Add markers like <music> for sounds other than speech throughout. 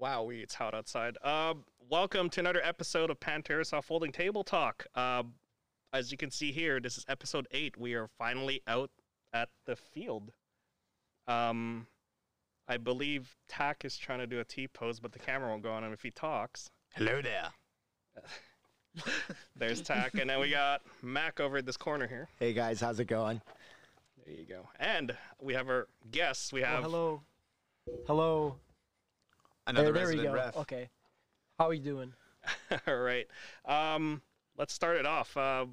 Wow, we it's hot outside. Uh, welcome to another episode of Panther Airsoft Folding Table Talk. Uh, as you can see here, this is episode eight. We are finally out at the field. Um, I believe Tack is trying to do a T pose, but the camera won't go on him if he talks. Hello there. <laughs> There's Tack, and then we got Mac over at this corner here. Hey guys, how's it going? There you go. And we have our guests. We Oh, have hello. Hello. Another there, there we go. ref. Okay. How are you doing? <laughs> all right. Um, let's start it off. Uh,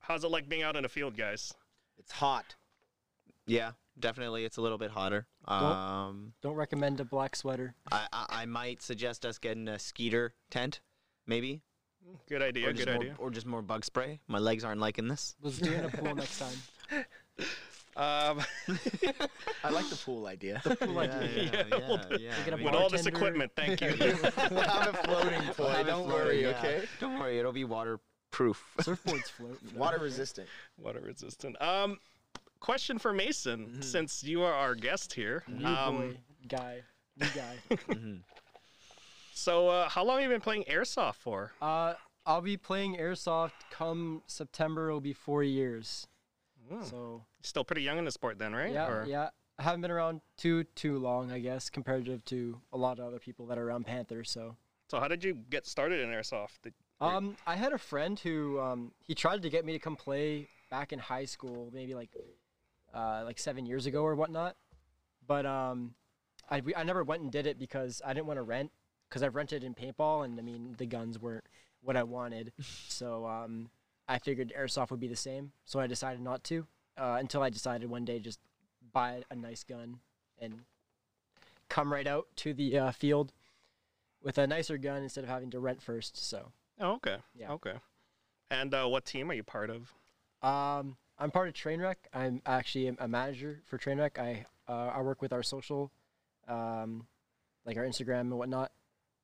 how's it like being out in the field, guys? It's hot. Yeah, definitely. It's a little bit hotter. Um, Don't recommend a black sweater. I, I I might suggest us getting a skeeter tent, maybe, Good idea. or just Good more, idea. or just more bug spray. My legs aren't liking this. Let's do it in a pool <laughs> next time. Um, I like the pool idea. The pool idea. Yeah, we'll do- yeah. get a I with all this equipment, thank you. we'll <laughs> have a floating <laughs> pool. We'll Don't floating, worry, yeah. okay? Don't worry, it'll be waterproof. <laughs> Surfboards float. Water resistant. Water resistant. Um, question for Mason, Mm-hmm. since you are our guest here. New Um, boy. Guy. New guy. So, uh, how long have you been playing airsoft for? Uh, I'll be playing airsoft come September. It'll be four years. Hmm. So Still pretty young in the sport, then, right? yeah, Or- yeah. I haven't been around too too long, I guess, comparative to a lot of other people that are around Panther. So So, how did you get started in airsoft? Did, Um, I had a friend who um, he tried to get me to come play back in high school, maybe like uh, like seven years ago or whatnot. But um, I we, I never went and did it because I didn't want to rent because I've rented in paintball and I mean the guns weren't what I wanted. <laughs> so um, I figured airsoft would be the same. So I decided not to uh, until I decided one day just buy a nice gun and come right out to the uh, field with a nicer gun instead of having to rent first. So. oh, okay. Yeah. Okay. And uh, what team are you part of? Um, I'm part of Trainwreck. I'm actually a manager for Trainwreck. I uh, I work with our social, um, like our Instagram and whatnot,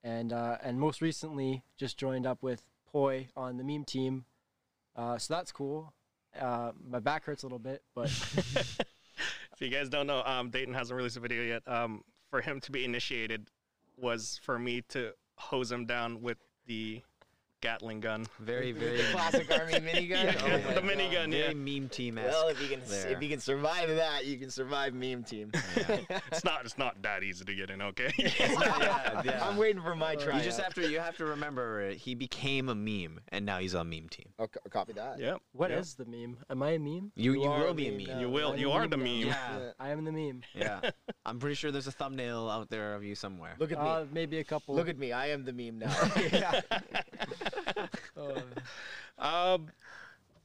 and uh, and most recently just joined up with Poi on the meme team. Uh, so that's cool. Uh, my back hurts a little bit, but <laughs> If you guys don't know, um, Dayton hasn't released a video yet. Um, for him to be initiated was for me to hose him down with the Gatling gun. Very, very, Classic army <laughs> minigun. Yeah, Oh my the God. minigun, yeah. very meme team Well, if you can there. if you can survive that, you can survive meme team. It's not it's not that easy to get in, okay? <laughs> yeah, yeah. I'm waiting for my try. You just have to you have to remember he became a meme and now he's on meme team. oh, co- copy that. yep. what is yep. the meme? Am I a meme? You You you, will a be a meme meme. You will. I'm You are the meme meme. Yeah. Yeah. I am the meme. Yeah. <laughs> I'm pretty sure there's a thumbnail out there of you somewhere. Look at me. Uh, maybe a couple. Look at me. I am the meme now. Uh, <laughs> Um,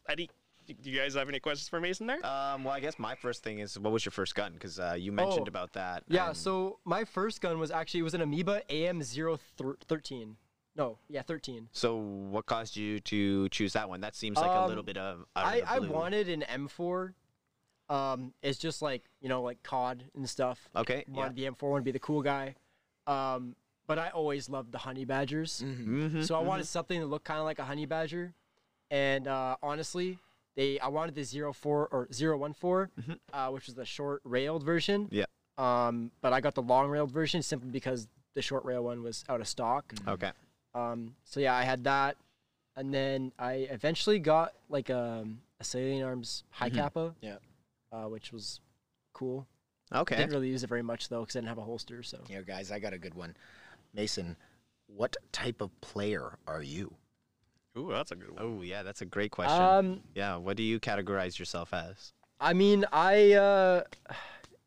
Eddie, do you guys have any questions for Mason there? Um, well, I guess my first thing is, what was your first gun? Because uh, you mentioned Oh. about that. Yeah, and- so my first gun was actually it was an Amoeba AM013. No, yeah, 13. So what caused you to choose that one? That seems like a little Um, bit of. Out I, of the I wanted an M4. Um, it's just like you know, like COD and stuff. Okay. Yeah. Wanted the M4, wanted to be the cool guy. Um, but I always loved the honey badgers. Mm-hmm. So I wanted something that looked kind of like a honey badger. And uh, honestly, they I wanted the 04 or 014, uh, which was the short railed version. Mm-hmm. Yeah. Um, but I got the long railed version simply because the short rail one was out of stock. Okay. Um, so yeah, I had that, and then I eventually got like a, a Salient Arms Hi-Capa. Yeah. Uh, which was cool. Okay. Didn't really use it very much though, because I didn't have a holster. So Here, guys, I got a good one. Mason, what type of player are you? Ooh, that's a good one. Oh yeah, that's a great question. um, yeah. What do you categorize yourself as? I mean, I uh,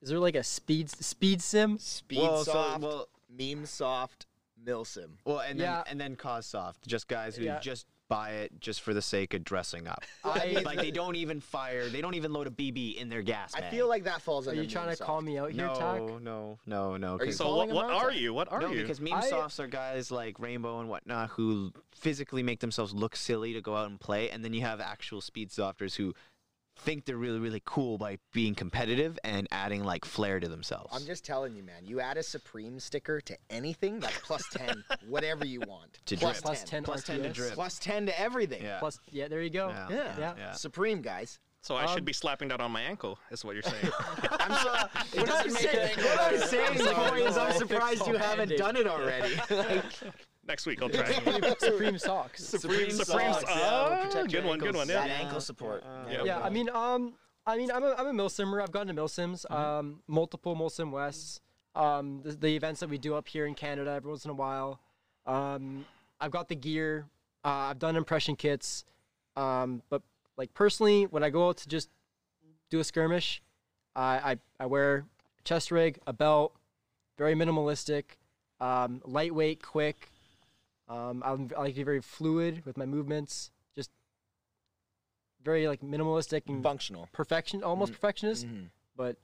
is there like a speed speed sim? Speed Well, so- soft, well- meme soft, milsim. Well, and then Yeah. and then cause soft, just guys who Yeah. just buy it just for the sake of dressing up. <laughs> I- like they don't even fire, they don't even load a BB in their gas. I bag. feel like that falls Are under you trying meme to call me out here, no, Tack? no, no, no. Are you 'cause- So calling what, what out are you? What are no, you? because meme I- softs are guys like Rainbow and whatnot who physically make themselves look silly to go out and play, and then you have actual speed softers who think they're really, really cool by being competitive and adding like flair to themselves. I'm just telling you, man. You add a Supreme sticker to anything, that's plus <laughs> 10, whatever you want. To plus drip. Plus 10 Plus 10 to drip. Plus 10 to everything. yeah. Plus, yeah, there you go. Yeah. Yeah. Yeah. Yeah. Supreme, guys. So I Um, should be slapping that on my ankle, is what you're saying. <laughs> I'm so, <laughs> What I'm saying, what I'm saying, I'm. Corey, is I'm surprised you haven't done it already. Next week I'll try. <laughs> Supreme socks. Supreme Supreme socks, socks. yeah, Oh, good one, good one, yeah. That ankle support. Yep. Yeah, I mean, um, I mean, I'm a, I'm a milsimmer. I've gone to milsims, um, multiple milsim wests. Um, the, the events that we do up here in Canada every once in a while. Um, I've got the gear. Uh, I've done impression kits. Um, but like personally, when I go out to just do a skirmish, I I, I wear chest rig, a belt, very minimalistic, um, lightweight, quick. Um, I'm, I like to be very fluid with my movements. Just very like minimalistic and Functional. perfection, almost perfectionist, Mhm. but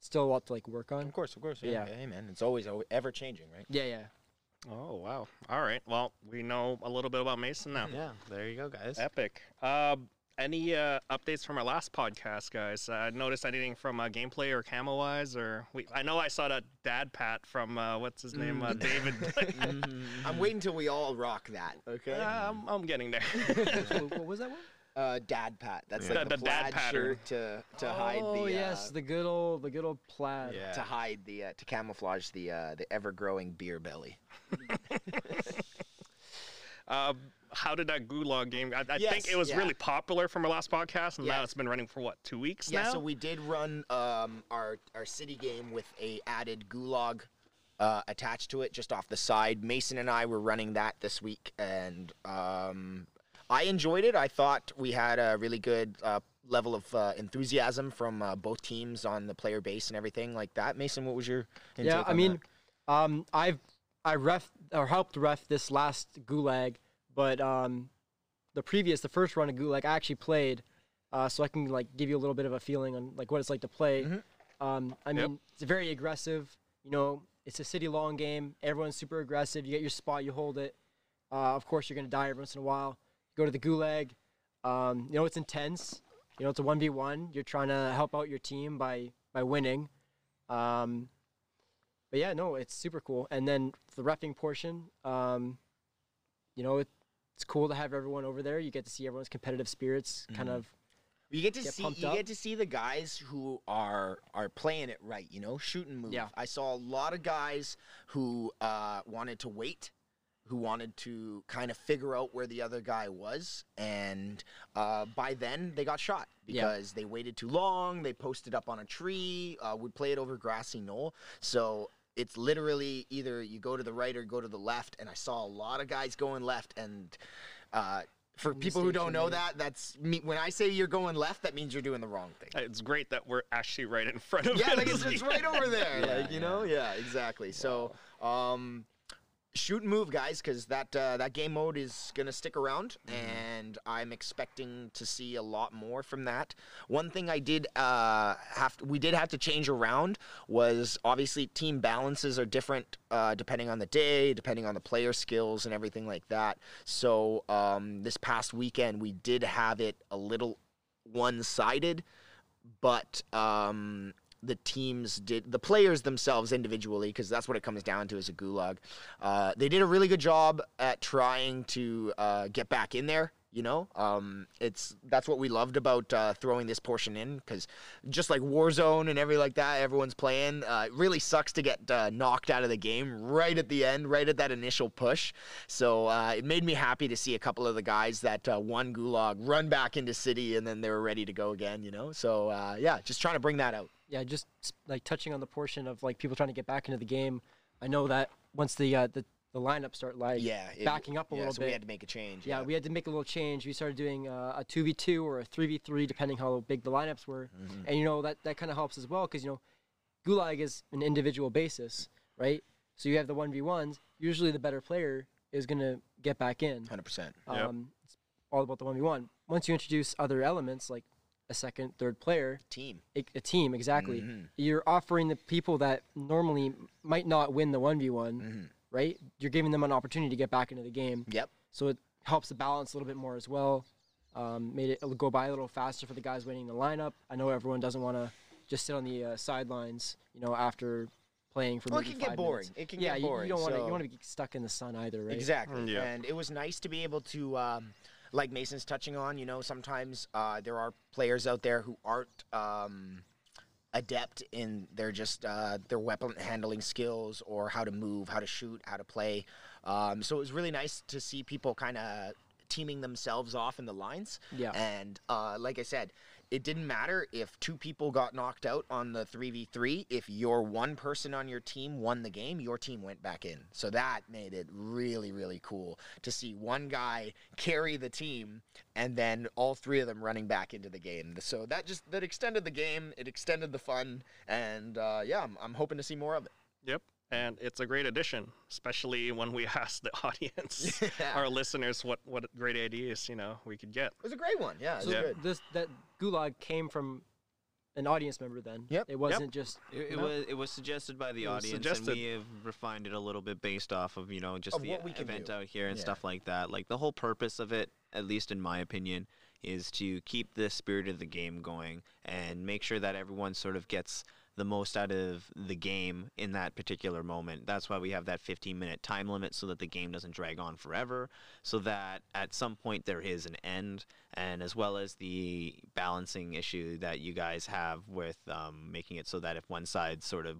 still a lot to like work on. Of course, of course. Yeah. Yeah. Hey, man. It's always al- ever changing, right? Yeah, yeah. Oh wow! All right. Well, we know a little bit about Mason now. Yeah, there you go, guys. Epic. Um, any uh, updates from our last podcast, guys? Uh, noticed anything from uh, gameplay or camo wise, or we? I know I saw that dad pat from uh, what's his name, uh, David. <laughs> <laughs> I'm waiting until we all rock that. Okay. Uh, I'm, I'm getting there. <laughs> what, what was that one? Uh, dad pat. That's Yeah. like The- the, the dad plaid pattern. shirt to to hide the oh the. yes, uh, the good old, the good old plaid. Yeah. to hide the uh, to camouflage the uh, the ever growing beer belly. Um, how did that Gulag game? I, I Yes, think it was yeah. really popular from our last podcast, and now it's been running for what two weeks Yeah, now. so we did run um, our our city game with a added gulag uh, attached to it, just off the side. Mason and I were running that this week, and um, I enjoyed it. I thought we had a really good uh, level of uh, enthusiasm from uh, both teams on the player base and everything like that. Mason, what was your Yeah, I on mean, um, I've I ref or helped ref this last Gulag, but um, the previous, the first run of Gulag, I actually played, uh, so I can like give you a little bit of a feeling on like what it's like to play. Mhm. Um, I Yep. mean, it's very aggressive. You know, it's a city long game. Everyone's super aggressive. You get your spot, you hold it. Uh, of course, you're gonna die every once in a while. go to the Gulag. Um, you know, it's intense. You know, it's a one v one. You're trying to help out your team by by winning. Um, but yeah, no, it's super cool. And then the refing portion, um, you know, it, it's cool to have everyone over there. You get to see everyone's competitive spirits, kind Mhm. of. You get to get see you up. get to see the guys who are are playing it right, you know, shooting move. Yeah. I saw a lot of guys who uh, wanted to wait, who wanted to kind of figure out where the other guy was, and uh, by then they got shot Yeah. because they waited too long. They posted up on a tree. Uh, would play it over grassy knoll, so. It's literally either you go to the right or go to the left, and I saw a lot of guys going left. And uh, for people who don't know that, that's me. When I say you're going left, that means you're doing the wrong thing. it's great that we're actually right in front of yeah, it. like it's, it's right over there. <laughs> Yeah, like you know, yeah, exactly. So, um, shoot and move, guys, because that uh, that game mode is gonna stick around, and I'm expecting to see a lot more from that. One thing I did uh, have we did have to change around was obviously team balances are different uh, depending on the day, depending on the player skills and everything like that. So um, this past weekend we did have it a little one-sided but um, the teams did the players themselves individually because that's what it comes down to as a gulag. Uh, they did a really good job at trying to uh, get back in there you know? Um, it's that's what we loved about uh, throwing this portion in because just like warzone and everything like that everyone's playing uh, it really sucks to get uh, knocked out of the game right at the end right at that initial push. So uh, it made me happy to see a couple of the guys that won gulag run back into city and then they were ready to go again you know? So yeah just trying to bring that out Yeah, just like touching on the portion of like people trying to get back into the game. I know that once the uh, the the lineup start like yeah it- backing up a yeah, little so bit. we had to make a change yeah, we had to make a little change. We started doing uh, a two v two or a three v three, depending how big the lineups were. Mhm. And you know that that kind of helps as well because you know, Gulag is an individual basis, right? So you have the one v ones. Usually, the better player is gonna get back in. 100% Yep. Um, it's all about the one v one. Once you introduce other elements like a second, third player, team a, a team exactly, Mhm. you're offering the people that normally might not win the one v one, Mhm. right? You're giving them an opportunity to get back into the game. yep So it helps the balance a little bit more as well. Um, made it go by a little faster for the guys waiting in the lineup. I know everyone doesn't want to just sit on the uh, sidelines, you know, after playing for well it maybe can get five boring minutes. it can yeah, get you, boring you don't want to so- you want to be stuck in the sun either, right? Exactly. Mm, yeah. And it was nice to be able to um, like Mason's touching on, you know, sometimes uh, there are players out there who aren't um, adept in their just uh, their weapon handling skills or how to move, how to shoot, how to play. Um, so it was really nice to see people kind of teaming themselves off in the lines. Yeah. And uh, like I said, it didn't matter if two people got knocked out on the 3v3. If your one person on your team won the game, your team went back in. So that made it really, really cool to see one guy carry the team and then all three of them running back into the game. So that just that extended the game. It extended the fun, and uh, yeah, I'm, I'm hoping to see more of it. Yep. And it's a great addition, especially when we <laughs> ask the audience, Yeah. our listeners, what what great ideas you know we could get. It was a great one. Yeah, it was So Yeah. this that gulag came from an audience member then. Yep. It wasn't just It, it No. was it was suggested by the It was audience, suggested. and we have refined it a little bit based off of you know just Of the what we event do. out here and Yeah. stuff like that. Like the whole purpose of it, at least in my opinion, is to keep the spirit of the game going and make sure that everyone sort of gets the most out of the game in that particular moment. That's why we have that 15 minute time limit so that the game doesn't drag on forever, so that at some point there is an end, and as well as the balancing issue that you guys have with um, making it so that if one side sort of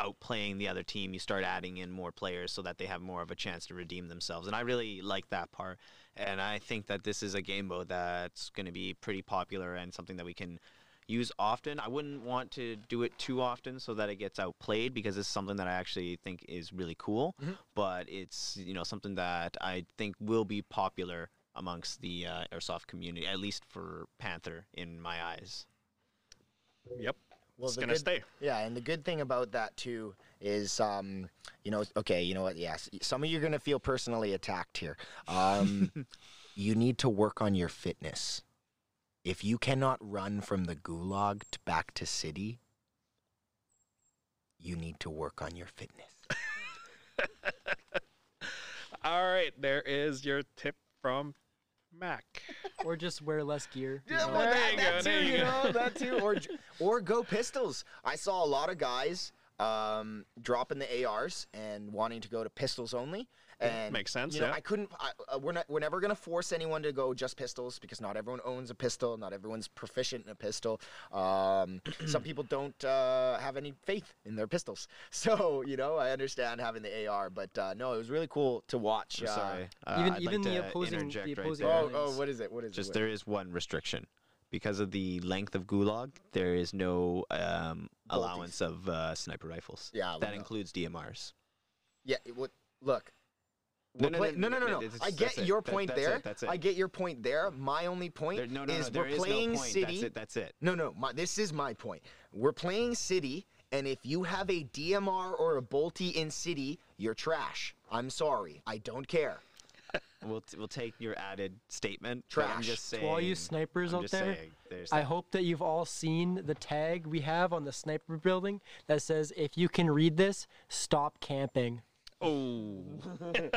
outplaying the other team, you start adding in more players so that they have more of a chance to redeem themselves. And I really like that part. And I think that this is a game mode that's going to be pretty popular and something that we can use often. I wouldn't want to do it too often so that it gets outplayed because it's something that I actually think is really cool. Mhm. But it's you know something that I think will be popular amongst the uh, airsoft community, at least for Panther in my eyes. Yep. Well, it's the gonna good- stay. Yeah, and the good thing about that too is, um, you know, okay, you know what? Yes, some of you are gonna feel personally attacked here. Um, <laughs> you need to work on your fitness. If you cannot run from the gulag to back to city, you need to work on your fitness. <laughs> All right, there is your tip from Mac. <laughs> or just wear less gear. you Yeah, know? well, that, that too, you you know, that too, or <laughs> or go pistols. I saw a lot of guys um, dropping the ARs and wanting to go to pistols only. And Makes sense, You know, yeah. I couldn't. I, uh, we're not. We're never gonna force anyone to go just pistols because not everyone owns a pistol. Not everyone's proficient in a pistol. Um, <clears throat> some people don't uh, have any faith in their pistols. <laughs> So you know, I understand having the AR, but uh, no, it was really cool to watch. Uh, sorry. Uh, Even- I'd even like the opposing- the interject right opposing there. Oh, lines. oh, what is it? What is Just it? there is one restriction. Because of the length of gulag, there is no um, allowance of uh, sniper rifles. Yeah, that no. includes DMRs. Yeah. It would look. No, no, play- no, no, no, no, no. I that's get it. your That- point that's there. it, that's it. I get your point there. My only point There, no, no, is no, there we're is playing no point. city. That's it. That's it. No, no. My, this is my point. We're playing city, and if you have a DMR or a bolty in city, you're trash. I'm sorry. I don't care. <laughs> We'll, t- we'll take your added statement. but I'm Trash. just saying. To all you snipers I'm out there, saying, I hope that you've all seen the tag we have on the sniper building that says, if you can read this, stop camping. Oh, <laughs>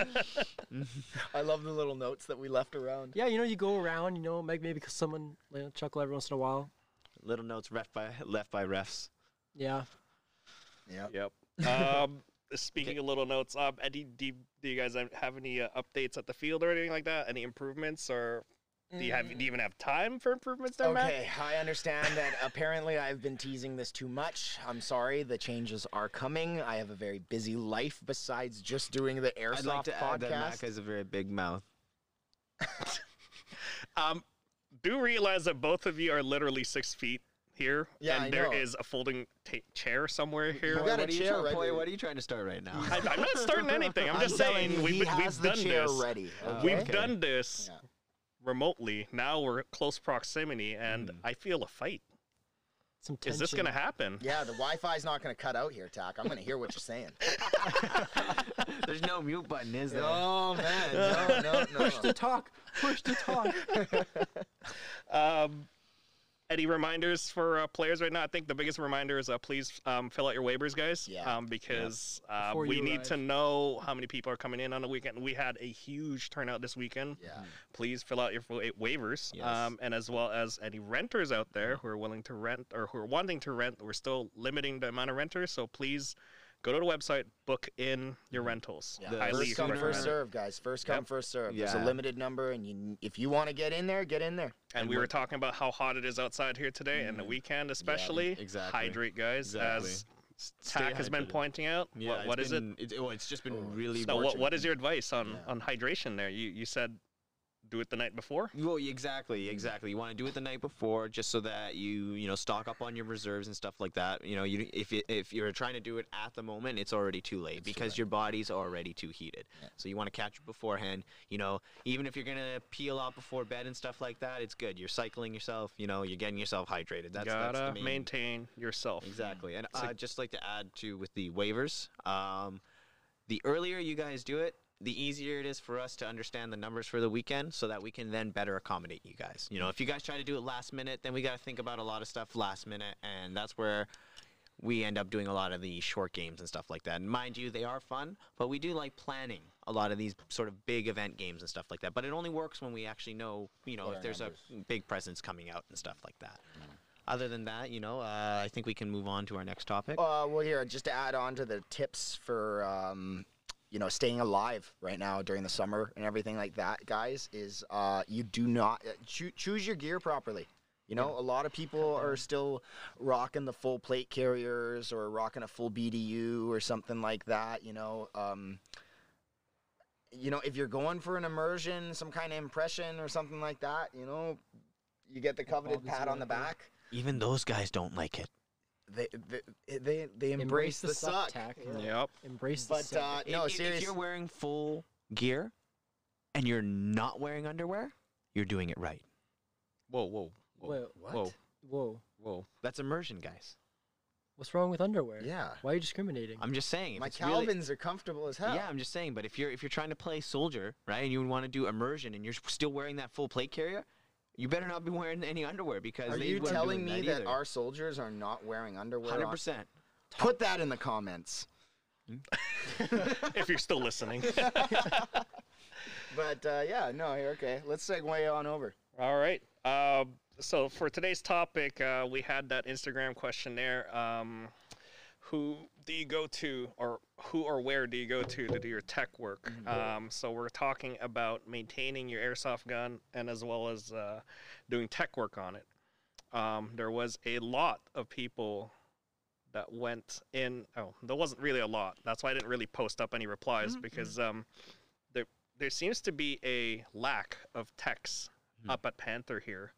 I love the little notes that we left around. Yeah, you know, you go around, you know, maybe because someone you know, chuckle every once in a while. little notes left by left by refs. Yeah. Yeah. yep. Um, <laughs> speaking of little notes, um, Eddie, do you, do you guys have- have any uh, updates at the field or anything like that? Any improvements, or do you have do you even have time for improvements there, Matt? Okay, I understand that <laughs> apparently I've been teasing this too much. I'm sorry, the changes are coming. I have a very busy life besides just doing the airsoft I'd like to add that podcast. Mac has a very big mouth. <laughs> Um, do realize that both of you are literally six feet here, Yeah, and I there know. is a folding ta- chair somewhere here. You got a what, are you chair trying, right Boy, what are you trying to start right now? I, I'm not starting anything. I'm <laughs> I'm just telling saying you, we've, he has we've the done chair this. ready. Okay? We've Okay. done this Yeah. Remotely. Now we're close proximity, and Mm. I feel a fight. Some Is this going to happen? Yeah, the Wi-Fi's not going to cut out here, Tack. I'm going to hear what you're saying. <laughs> <laughs> There's no mute button, is there? Oh man, no, no, <laughs> no. Push to talk. Push to talk. Um, any reminders for uh, players right now? I think the biggest reminder is uh, please um, fill out your waivers, guys. Yeah. Um, because uh, we you need to know how many people are coming in on the weekend. We had a huge turnout this weekend. Yeah. Please fill out your wa- waivers. Yes. Um, and as well as any renters out there who are willing to rent or who are wanting to rent, we're still limiting the amount of renters. So please go to the website, book in your mm-hmm. rentals. Yeah. The Highly First come, sooner- first serve, guys. First come, Yep. first serve. There's a limited number, and you, if you want to get in there, get in there. And And we were talking about how hot it is outside here today, and the mm-hmm. weekend especially. exactly. Hydrate, guys, Exactly. as Tack has been pointing out. Yeah, what, what is it? been, it? oh, it's just been Oh. really. So what, what is your advice on, Yeah. on hydration there? You you said do it the night before. Well, exactly, exactly. You want to do it the night before, just so that you, you know, stock up on your reserves and stuff like that. You know, you if you, if you're trying to do it at the moment, it's already too late because your body's already too heated. Yeah. So you want to catch it beforehand. You know, even if you're gonna peel out before bed and stuff like that, it's good. You're cycling yourself. You know, you're getting yourself hydrated. That's Gotta that's the main, maintain yourself. Exactly. And a- I'd just like to add to with the waivers. Um, the earlier you guys do it, the easier it is for us to understand the numbers for the weekend so that we can then better accommodate you guys. You know, if you guys try to do it last minute, then we got to think about a lot of stuff last minute. And that's where we end up doing a lot of the short games and stuff like that. And mind you, they are fun, but we do like planning a lot of these sort of big event games and stuff like that. But it only works when we actually know, you know, What if there's numbers. a big presence coming out and stuff like that. Other than that, you know, uh, I think we can move on to our next topic. Uh, well, here, just to add on to the tips for, um, you know, staying alive right now during the summer and everything like that, guys, is uh, you do not uh, choo- choose your gear properly. You know, a lot of people are still rocking the full plate carriers or rocking a full BDU or something like that. You know, um, you know, if you're going for an immersion, some kind of impression or something like that, you know, you get the coveted Goggles pat on the back. Even those guys don't like it. They they they, they embrace, the, suck. Tack. Yep. Embrace the But suck. uh, I- no, i- if, you're wearing full gear and you're not wearing underwear, you're doing it right. Whoa, whoa, whoa, Wait, whoa, Whoa. whoa. That's immersion, guys. What's wrong with underwear? Yeah. Why are you discriminating? I'm just saying. My it's really- Calvins are comfortable as hell. Yeah, I'm just saying. But if you're if you're trying to play soldier, right, and you want to do immersion, and you're still wearing that full plate carrier, you better not be wearing any underwear because Are they you telling me that, that our soldiers are not wearing underwear? Hundred percent. Put that in the comments. <laughs> if you're still listening. <laughs> But uh, yeah, no, here, okay. Let's segue on over. All right. Um, so for today's topic, uh, we had that Instagram questionnaire. Um, who do you go to, or who or where do you go to to do your tech work? Um, so we're talking about maintaining your airsoft gun and as well as uh, doing tech work on it. Um, there was a lot of people that went in. Oh, there wasn't really a lot. That's why I didn't really post up any replies because um, there there seems to be a lack of techs up at Panther here.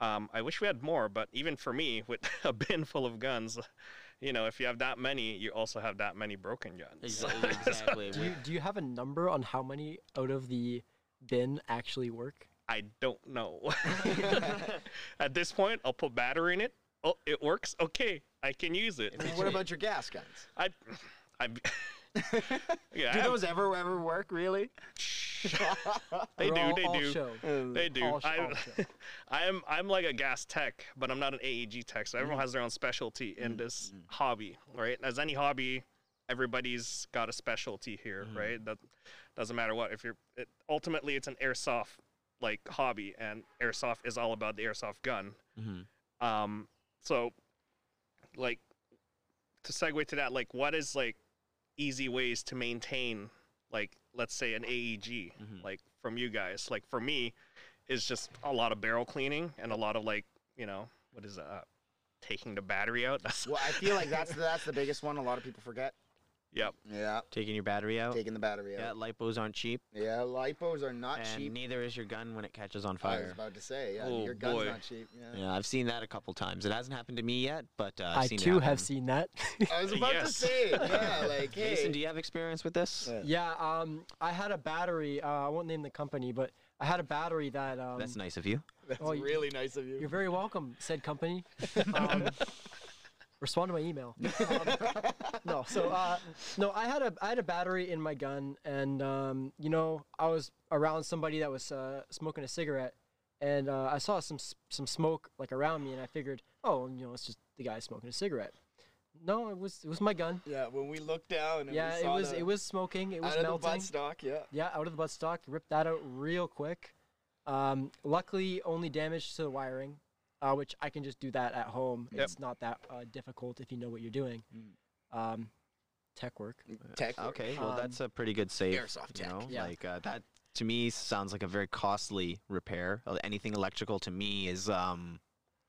Um, I wish we had more, but even for me, with <laughs> a bin full of guns, you know, if you have that many, you also have that many broken guns. Exactly. <laughs> exactly. do you do you have a number on how many out of the bin actually work? I don't know. <laughs> <laughs> At this point, I'll put battery in it. Oh, it works. Okay, I can use it. what about your gas guns? I, I, yeah, I Do have- those ever ever work? Really? <laughs> they do. they do. show. They do. All I, all show. I'm I'm like a gas tech, but I'm not an AEG tech. So everyone has their own specialty in this hobby, right? As any hobby, everybody's got a specialty here, right? That doesn't matter what. If you're it, ultimately, it's an airsoft like hobby, and airsoft is all about the airsoft gun. Mhm. Um, so like to segue to that, like what is like easy ways to maintain like let's say an AEG Mhm. like from you guys like for me is just a lot of barrel cleaning and a lot of like you know what is that uh, taking the battery out that's <laughs> Well, I feel like that's that's the biggest one. A lot of people forget. Yep Yeah, Taking your battery out. taking the battery out. Yeah, out. lipos aren't cheap, Yeah, lipos are not and cheap. neither is your gun when it catches on fire. I was fire. about to say, yeah, Oh, your gun's boy. not cheap. Yeah. Yeah, I've seen that a couple times. It hasn't happened to me yet, but uh, I've I seen it too have seen that. <laughs> I was about to Yes. say, yeah, like, <laughs> hey. Jason, do you have experience with this? Yeah. yeah, um, I had a battery. Uh, I won't name the company, but I had a battery that. Um, That's nice of you. That's Oh, you- really nice of you. You're very welcome, said company. <laughs> Um, respond to my email. Um, <laughs> no, so uh, no, I had a I had a battery in my gun, and um, you know I was around somebody that was uh, smoking a cigarette, and uh, I saw some some smoke like around me, and I figured, oh, you know, it's just the guy smoking a cigarette. No, it was it was my gun. Yeah, when we looked down and yeah, we it was the, it was smoking. It was out of the melting. butt stock, yeah. Yeah, out of the buttstock. Ripped that out real quick. Um, luckily, only damage to the wiring, uh, which I can just do that at home. Yep. It's not that uh, difficult if you know what you're doing. Mm. Um, tech work. Tech. work. Okay, well Um, that's a pretty good save. Airsoft you tech. know, Yeah. like uh, that to me sounds like a very costly repair. Uh, Anything electrical to me is um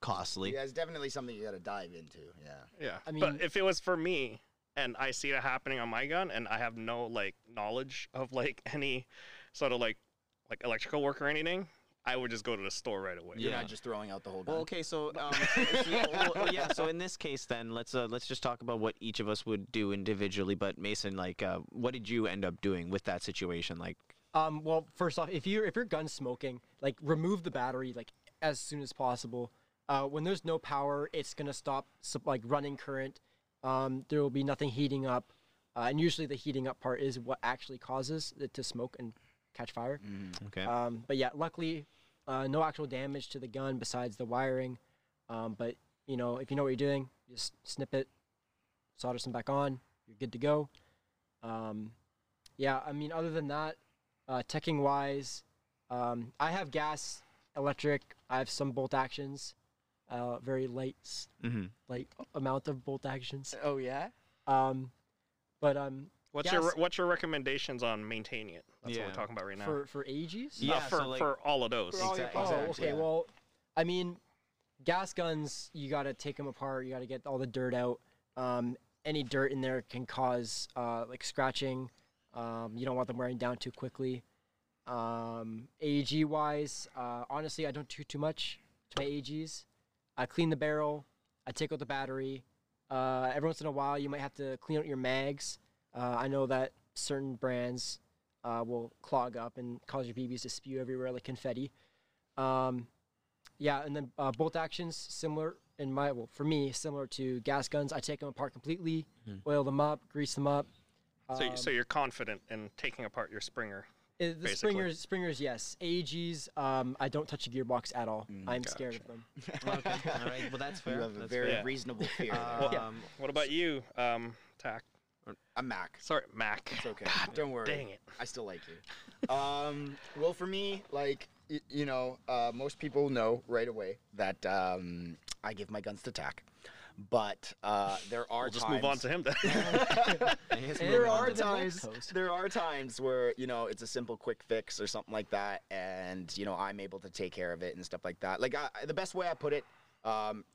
costly. Yeah, it's definitely something you got to dive into. Yeah. Yeah. I mean- but if it was for me and I see it happening on my gun and I have no like knowledge of like <laughs> any sort of like like electrical work or anything, I would just go to the store right away. You're Yeah. not just throwing out the whole gun. Well, okay, so um, so- <laughs> <laughs> well, well, yeah. So in this case, then let's uh, let's just talk about what each of us would do individually. But Mason, like, uh, what did you end up doing with that situation? Like, Um, well, first off, if you if your gun's smoking, like remove the battery like as soon as possible. Uh, when there's no power, it's gonna stop sup- like running current. Um, there will be nothing heating up, uh, and usually the heating up part is what actually causes it to smoke and catch fire. okay, Um, but yeah, luckily, uh, no actual damage to the gun besides the wiring. Um, but you know, if you know what you're doing, just snip it, solder some back on, you're good to go. Um, yeah, I mean, other than that, uh, teching wise, um, I have gas, electric. I have some bolt actions, uh, very light, mm-hmm. light amount of bolt actions. oh yeah. Um, but um, What's your what's your recommendations on maintaining it? That's what we're talking about right now. for for AGs. Yeah, Uh, for so, like- for all of those. For all your Exact- Oh, Exactly, okay. yeah. Well, I mean, gas guns, you got to take them apart. You got to get all the dirt out. Um, any dirt in there can cause uh, like scratching. Um, you don't want them wearing down too quickly. Um, AEG wise, uh, honestly, I don't do too much to my AEGs. I clean the barrel. I take out the battery. Uh, every once in a while, you might have to clean out your mags. Uh, I know that certain brands uh, will clog up and cause your BBs to spew everywhere like confetti. Um, yeah, and then uh, bolt actions similar in my well for me similar to gas guns. I take them apart completely, oil them up, grease them up. so y- Um, so you're confident in taking apart your Springer. uh, the basically. springers, springers, yes. AEGs, um, I don't touch a gearbox at all. Mm, I'm scared of them. <laughs> okay, all right. Well, that's fair. You have a that's very fair. reasonable fear. fair. there. Um, What about you, um, Tack? A Mac. Sorry, Mac. It's okay. Don't worry. Dang it. I still like you. Um, well, for me, like y- you know, uh, most people know right away that um, I give my guns to tack, but uh, there are We'll just times, move on to him then. I guess And moving there are to- the times there are times where you know it's a simple quick fix or something like that and you know i'm able to take care of it and stuff like that like I, the best way i put it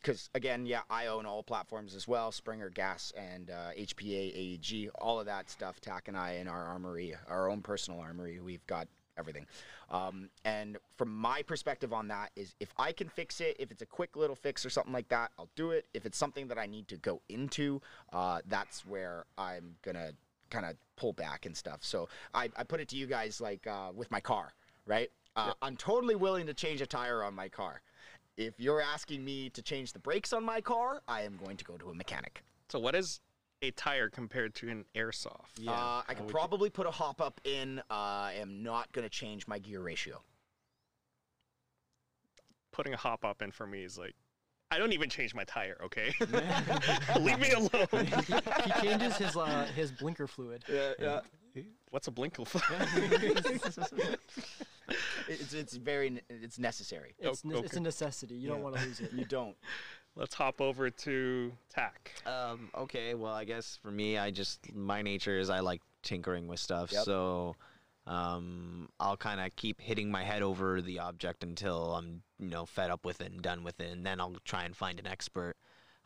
because again yeah i own all platforms as well springer gas and uh, hpa aeg all of that stuff tack and i in our armory our own personal armory we've got everything. Um, and from my perspective on that is if i can fix it if it's a quick little fix or something like that i'll do it. If it's something that i need to go into uh, that's where i'm gonna kind of pull back and stuff. So i, I put it to you guys like uh, with my car right? Uh, i'm totally willing to change a tire on my car if you're asking me to change the brakes on my car i am going to go to a mechanic so what is a tire compared to an airsoft? Yeah, uh, i how could would you- probably put a hop up in uh, i am not going to change my gear ratio Putting a hop up in for me is like, I don't even change my tire. Okay, <laughs> <laughs> leave me alone. <laughs> he changes his uh, his blinker fluid. yeah yeah What's a blinkle? It's it's very it's necessary. It's, ne- it's a necessity. You don't want to lose it. <laughs> You don't. Let's hop over to Tack. Um, okay, well, I guess for me, I just my nature is I like tinkering with stuff, Yep. so um, I'll kind of keep hitting my head over the object until I'm, you know, fed up with it and done with it, and then I'll try and find an expert.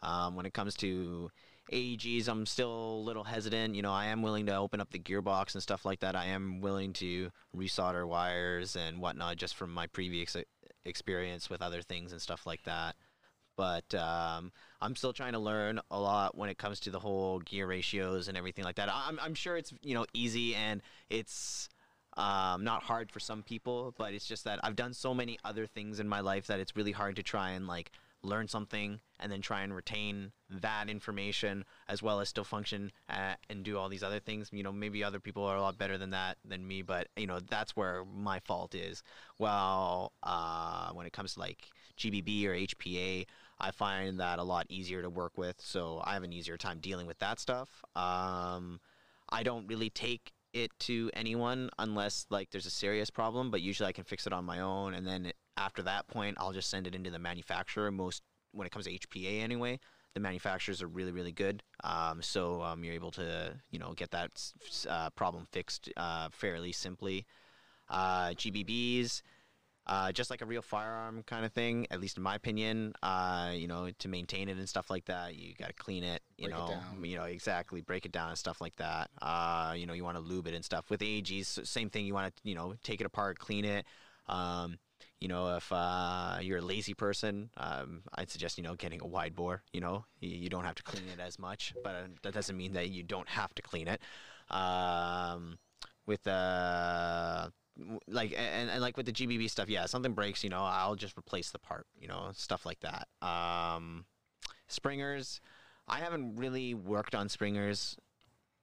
Um, when it comes to AEGs, I'm still a little hesitant. You know, I am willing to open up the gearbox and stuff like that. I am willing to resolder wires and whatnot, just from my previous experience with other things and stuff like that but um, I'm still trying to learn a lot when it comes to the whole gear ratios and everything like that. I'm, I'm sure it's you know easy and it's um, not hard for some people, but it's just that I've done so many other things in my life that it's really hard to try and like learn something and then try and retain that information as well as still function uh, and do all these other things. You know, maybe other people are a lot better than that than me, but you know that's where my fault is. Well, uh, when it comes to like GBB or HPA, I find that a lot easier to work with, so I have an easier time dealing with that stuff. Um, I don't really take it to anyone unless like there's a serious problem, but usually I can fix it on my own, and then after that point, I'll just send it into the manufacturer. Most when it comes to HPA anyway, the manufacturers are really really good. Um, so um, you're able to you know get that uh, problem fixed uh, fairly simply. Uh, GBBs. Uh, just like a real firearm kind of thing, at least in my opinion. Uh, you know, to maintain it and stuff like that, you got to clean it. You Break it know, down. you know exactly, break it down and stuff like that. Uh, you know, you want to lube it and stuff. With AGs, same thing. You want to, you know, take it apart, clean it. Um, you know, if uh, you're a lazy person, um, I'd suggest you know getting a wide bore. You know, you, you don't have to clean it as much, but uh, that doesn't mean that you don't have to clean it. Um, with uh, like and, and like with the GBB stuff, yeah, something breaks, you know, I'll just replace the part, you know, stuff like that. Um, springers, I haven't really worked on springers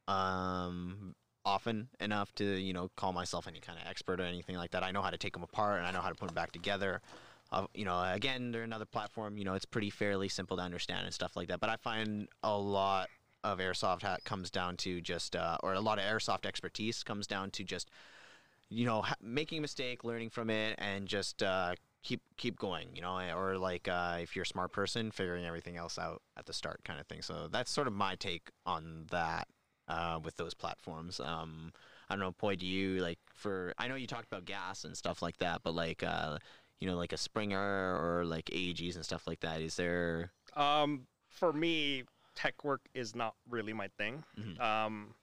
um often enough to you know call myself any kind of expert or anything like that. I know how to take them apart and I know how to put them back together. Uh, you know, again, they're another platform. You know, it's pretty fairly simple to understand and stuff like that. But I find a lot of airsoft comes down to just, uh, or a lot of airsoft expertise comes down to just, you know, ha- making a mistake, learning from it, and just uh, keep keep going. You know, or like uh, if you're a smart person, figuring everything else out at the start, kind of thing. So that's sort of my take on that uh, with those platforms. Um, I don't know, Poi, do you like for? I know you talked about gas and stuff like that, but like, uh, you know, like a Springer or like AEGs and stuff like that. Is there? Um, for me, tech work is not really my thing. Mhm. Um,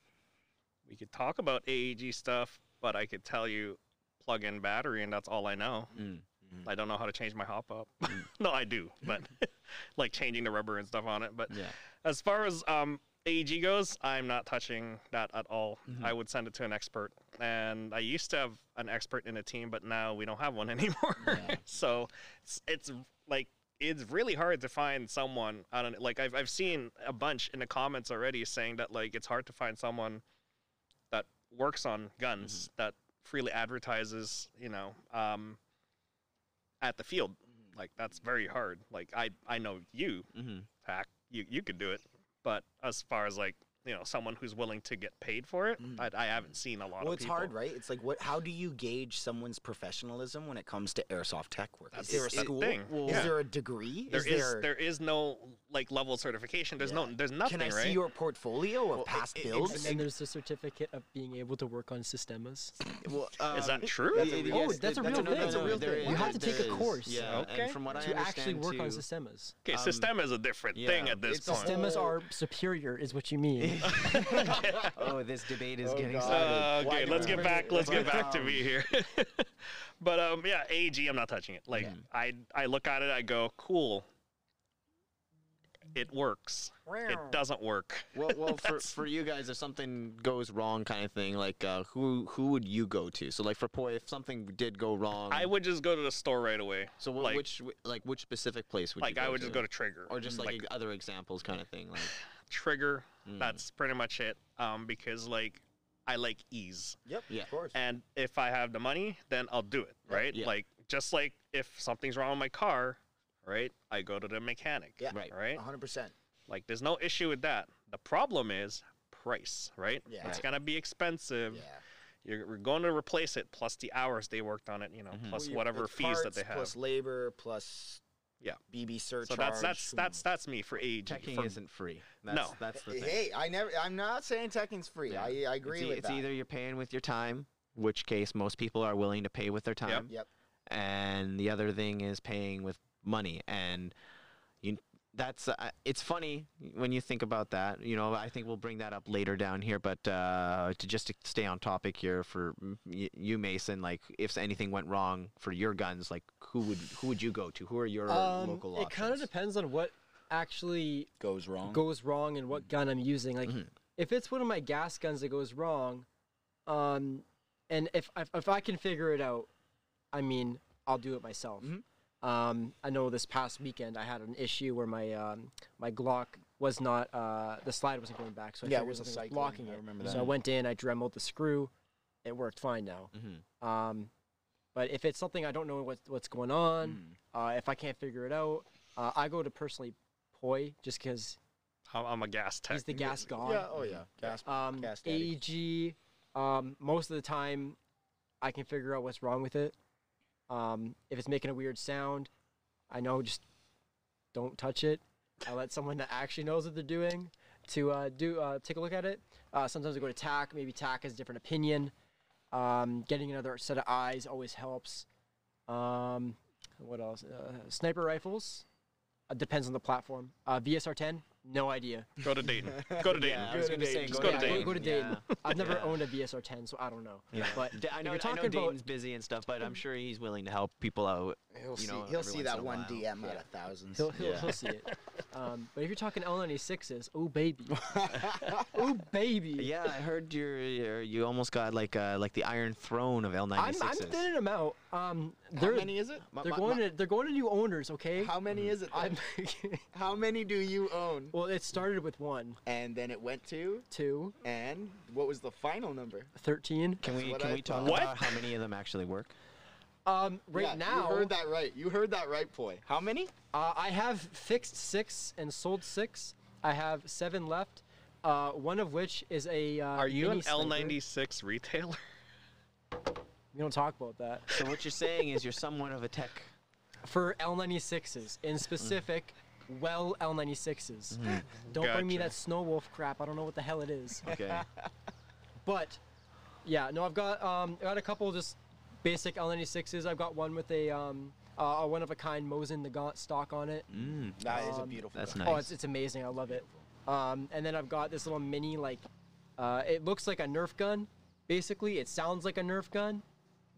we could talk about AEG stuff, but I could tell you plug in battery, and that's all I know. Mm. I don't know how to change my hop up. <laughs> no, I do, but <laughs> like changing the rubber and stuff on it. But Yeah. as far as um, AEG goes, I'm not touching that at all. Mhm. I would send it to an expert. And I used to have an expert in a team, but now we don't have one <laughs> anymore. Yeah. <laughs> so it's, it's like it's really hard to find someone. I don't like I've I've seen a bunch in the comments already saying that like it's hard to find someone that works on guns that freely advertises. You know. Um, at the field, like that's very hard. Like I I know you Mm-hmm. pack you you could do it but as far as like you know someone who's willing to get paid for it Mhm. I, I haven't seen a lot Well, of it's people hard, right? It's like what? How do you gauge someone's professionalism when it comes to airsoft tech work? That's is there a the school? thing. Is Yeah. there a degree? there is is there? there is no like level certification there's no there's nothing Can I right see your portfolio of Well, past it- it- builds? And then there's the certificate of being able to work on systemas. Well, is that um, true That's a real- Oh, that's a real thing. That's a real thing. You have to take a course. Yeah, Okay. from what I to actually work on too- systemas. okay Um, system is a different thing at this point Systemas are superior, is what you mean. <laughs> oh, this debate is Oh, getting God. started. Uh, okay, let's get back. Let's get back to me here. <laughs> but um, yeah, AG, I'm not touching it. Like Yeah. I, I look at it, I go, cool. It works. It doesn't work. well, well, <laughs> for, for you guys, if something goes wrong, kind of thing, like uh, who who would you go to? So, like for Poi, if something did go wrong, I would just go to the store right away. So, wh- like- which like which specific place would you Like you I go would just go to Trigger, or just like, like other examples, kind of thing, like. <sighs> Trigger. Mm. That's pretty much it. Um, because like I like ease, Yep. Yeah. Of course. and if I have the money, then I'll do it. Yeah. Right? Yeah. Like just like if something's wrong with my car, right? I go to the mechanic. Yeah. Right. Right. 100%. Like there's no issue with that. The problem is price. Right. Yeah. It's Right. gonna be expensive. Yeah. You're going to replace it plus the hours they worked on it. You know, Mhm. plus Well, whatever it's fees that they have. Plus labor, plus Yeah. BB surcharge. so that's that's that's that's me for age. Teching For- isn't free. That's, No. that's the thing. Hey, I never. I'm not saying teching's free. Yeah. I, I agree it's, with it's that. either you're paying with your time, which case most people are willing to pay with their time. Yep. yep. And the other thing is paying with money, and you. That's uh, it's funny when you think about that. You know, I think we'll bring that up later down here. But uh, to just to stay on topic here for y- you, Mason, like if anything went wrong for your guns, like who would who would you go to? Who are your Um, local it kind of depends on what actually Goes wrong. goes wrong and what gun I'm using. Like, Mhm. if it's one of my gas guns that goes wrong, um, and if if, if I can figure it out, I mean, I'll do it myself. Mhm. Um, I know this past weekend I had an issue where my um, my Glock was not uh, the slide wasn't going back, so I Yeah, it wasn't something was cycling. blocking I it. remember So. I went in, I dremeled the screw, it worked fine now. Mhm. Um, but if it's something I don't know what, what's going on, Mm. uh, if I can't figure it out, uh, I go to personally Poi just because I'm, I'm a gas tech. he's the gas god. Yeah. Oh yeah. Gas. Um, Gas daddy. AEG, um, most of the time, I can figure out what's wrong with it. Um, if it's making a weird sound, I know just don't touch it. I let someone that actually knows what they're doing to uh, do uh, take a look at it. Uh, sometimes I go to Tack. Maybe Tack has a different opinion. Um, getting another set of eyes always helps. Um, what else? Uh, sniper rifles. Uh, depends on the platform. Uh, VSR 10. No idea. Go to Dayton. Go to <laughs> Dayton. Yeah, I was gonna say, Dayton. Just go to Yeah, Dayton. Go, to Dayton. Yeah. I've never Yeah. owned a VSR 10, so I don't know. Yeah. But D- I know, you're I know talking about- Dayton's busy and stuff, but I'm mm. sure he's willing to help people out. He'll you see. he'll see that one while. DM out of thousands. he'll, he'll, Yeah. he'll see it. <laughs> Um, but if you're talking L96s, oh baby, <laughs> oh baby. Yeah, I heard you're, you're you almost got like uh, like the Iron Throne of L96s. I'm, I'm thinning them out. Um, How they're many is it? they're going to they're going to new owners. Okay. How many is it? I'm? <laughs> How many do you own? well, it started with one, And then it went to, two, and what was the final number? 13. Can we can I we talk. What? about how many of them actually work? Um, right Yeah, now, you heard that right. You heard that right, boy. How many? Uh, I have fixed six and sold six. I have seven left. Uh, one of which is a. Uh, Are you an. L96 retailer? We don't talk about that. So what you're saying is you're somewhat of a tech. For L96s, in specific, well L96s. Don't bring me that Snow Wolf crap. I don't know what the hell it is. Okay. But yeah, no, I've got um, I got a couple just basic L96s. I've got one with a um, uh, a one of a kind Mosin-Nagant stock on it. mm, That is a Um, beautiful. that's gun. nice. Oh, it's, it's amazing. I love it. Um, and then I've got this little mini like, uh, it looks like a Nerf gun. Basically, it sounds like a Nerf gun,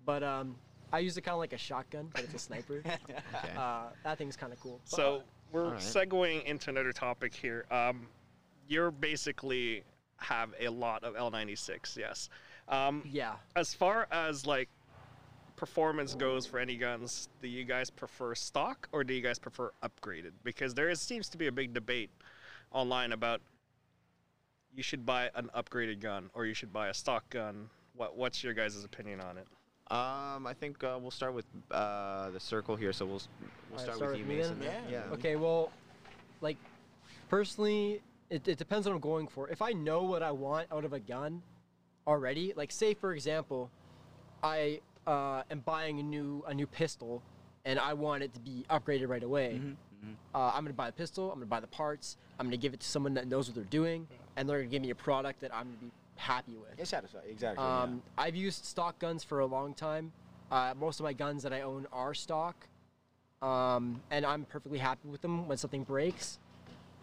but um, I use it kind of like a shotgun, but it's a sniper. <laughs> okay. uh, that thing's kind of cool. But, So we're Alright. segueing into another topic here. Um, you're basically have a lot of L96, yes. Um, yeah, as far as like performance goes for any guns, do you guys prefer stock or do you guys prefer upgraded? Because there is, seems to be a big debate online about you should buy an upgraded gun or you should buy a stock gun. What what's your guys' opinion on it? Um, I think uh, we'll start with uh, the circle here. So we'll we'll start, start with you, with? Mason. Yeah. yeah. Okay, well, like, personally, it, it depends on what I'm going for. If I know what I want out of a gun already, like, say for example, I uh, am buying a new a new pistol, and I want it to be upgraded right away. Uh, I'm gonna buy the pistol. I'm gonna buy the parts. I'm gonna give it to someone that knows what they're doing, and they're gonna give me a product that I'm gonna be happy with. It's satisfying. Exactly. Um, I've used stock guns for a long time. Uh, most of my guns that I own are stock, um, and I'm perfectly happy with them when something breaks.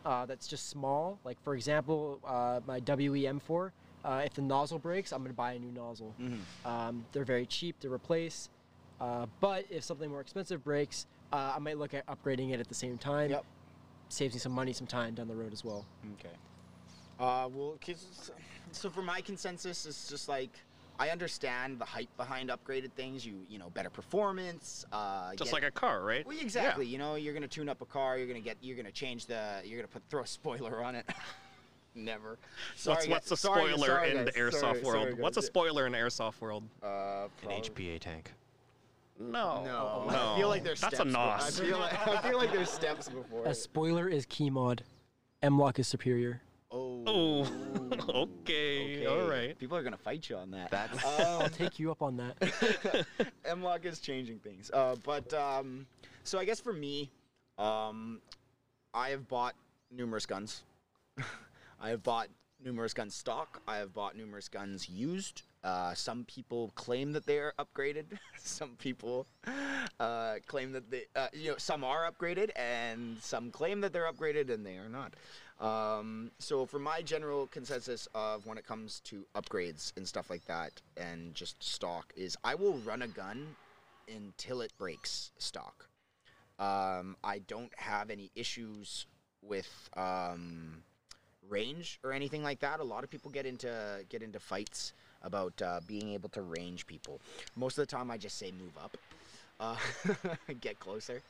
Uh, that's just small. Like for example, uh, my WEM4. Uh, if the nozzle breaks, I'm gonna buy a new nozzle. Um, they're very cheap to replace. Uh, but if something more expensive breaks, uh, I might look at upgrading it at the same time. Yep. Saves me some money, some time down the road as well. Okay. Uh, well, 'cause- so for my consensus, it's just like I understand the hype behind upgraded things. You you know better performance. Uh, Just get- like a car, right? Well, exactly. You know, you're gonna tune up a car. You're gonna get. You're gonna change the. You're gonna put throw a spoiler on it. <laughs> Never. Sorry, what's guys- what's a sorry- spoiler sorry, in the airsoft Sorry- world? sorry, what's a spoiler in the airsoft world? Uh, An HPA tank. No, No, no. I feel like there's steps. that's steps. a be- I nos. feel like I feel like there's steps before. A spoiler is key mod. M-LOK is superior. Oh. Oh, <laughs> okay, all right. People are gonna fight you on that. That's Um, <laughs> I'll take you up on that. <laughs> M-LOK is changing things. Uh, but um, so I guess for me, um, I have bought numerous guns. I have bought numerous guns stock. I have bought numerous guns used. Uh, some people claim that they are upgraded. <laughs> some people uh, claim that they, uh, you know, some are upgraded, and some claim that they're upgraded and they are not. Um, so for my general consensus of when it comes to upgrades and stuff like that, and just stock, is I will run a gun until it breaks stock. Um, I don't have any issues with um, range or anything like that. A lot of people get into get into fights about uh, being able to range people. Most of the time, I just say move up, uh, <laughs> get closer.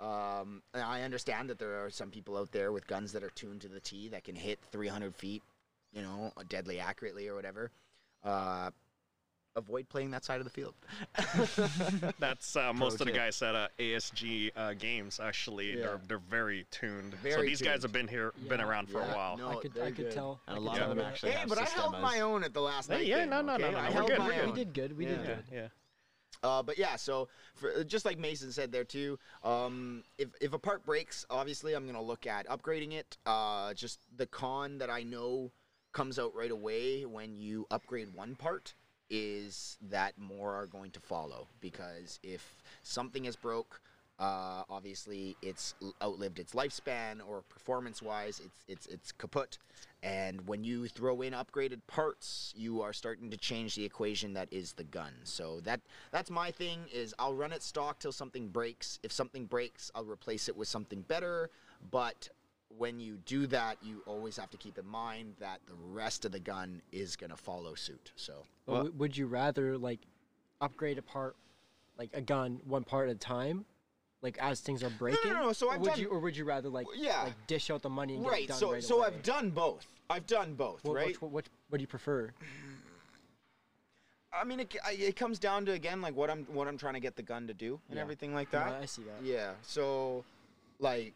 Um, I understand that there are some people out there with guns that are tuned to the T that can hit 300 feet, you know, deadly accurately or whatever. Uh, avoid playing that side of the field. <laughs> That's uh, most of the guys at uh, ASG uh, games. Actually, Yeah. they're they're very tuned. so Very these guys have been here, been Yeah. around for Yeah. a while. No, I could, I could good. tell. And I a could lot tell of them that. actually Hey, have but I held my own at the last Hey, night. yeah, game, no, no, okay? no, no, I we're held good, my we're good. own. We did good. We did Yeah. good. Yeah. Uh, but yeah, so for, just like Mason said there too, um, if if a part breaks, obviously I'm gonna look at upgrading it. Uh, just the con that I know comes out right away when you upgrade one part is that more are going to follow because if something is broke, uh, obviously it's outlived its lifespan or performance-wise, it's it's it's kaput. And when you throw in upgraded parts, you are starting to change the equation that is the gun. So that that's my thing is I'll run it stock till something breaks. If something breaks, I'll replace it with something better. But when you do that, you always have to keep in mind that the rest of the gun is gonna follow suit. So Well- would you rather like upgrade a part, like a gun, one part at a time, like as things are breaking? no, no, no. so or I've would done- you, or would you rather like Yeah. like dish out the money and get it right. done So right so away? I've done both. I've done both. What, right. which, what, what do you prefer? I mean, it, it comes down to again like what I'm what I'm trying to get the gun to do and Yeah. everything like No, that. I see that. Yeah. So, like,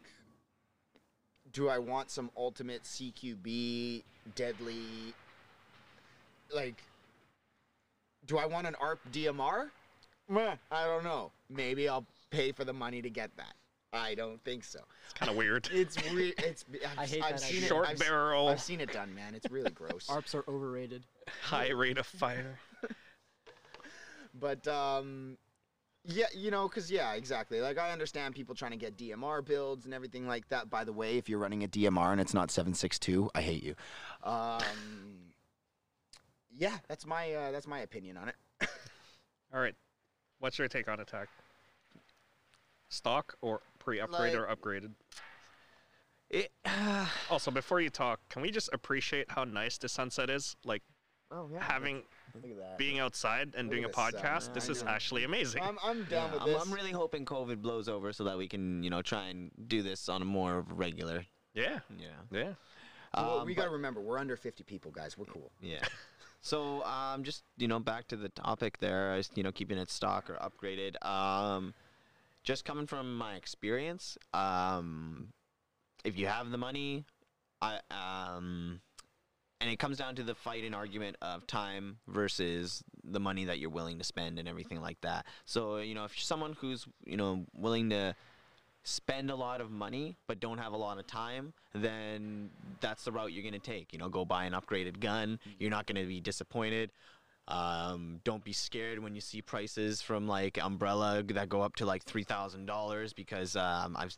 do I want some ultimate CQB deadly? Like, do I want an ARP DMR? Meh, I don't know. Maybe I'll pay for the money to get that. I don't think so. It's kind of weird. <laughs> It's weird. It's <laughs> I've, I hate I've that seen idea. it. Short I've, barrel, I've seen it done, man. It's really gross. <laughs> ARPs are overrated. high rate of fire. But um, yeah, you know, cause yeah, exactly. Like I understand people trying to get DMR builds and everything like that. By the way, if you're running a DMR and it's not 762, I hate you. Um, yeah, that's my uh, that's my opinion on it. <laughs> All right, what's your take on attack? Stock or pre-upgrade or upgraded? It, <sighs> Also, before you talk, can we just appreciate how nice the sunset is? Like Oh yeah, having look at that. being outside and Look doing a at sun. podcast. Yeah, This I is know. actually amazing. I'm I'm down yeah, with I'm, this. I'm really hoping COVID blows over so that we can, you know, try and do this on a more regular. yeah, Yeah. yeah. Well, Um, we gotta remember we're under 50 people, guys. We're cool. Yeah. <laughs> So um, just you know, back to the topic there. is, You know, keeping it stock or upgraded. Um, just coming from my experience, um, if you have the money, I um, and it comes down to the fight and argument of time versus the money that you're willing to spend and everything like that. So you know, if you're someone who's you know willing to spend a lot of money but don't have a lot of time, then that's the route you're going to take. You know, go buy an upgraded gun. You're not going to be disappointed. Um, don't be scared when you see prices from like Umbrella that go up to like three thousand dollars because um, I've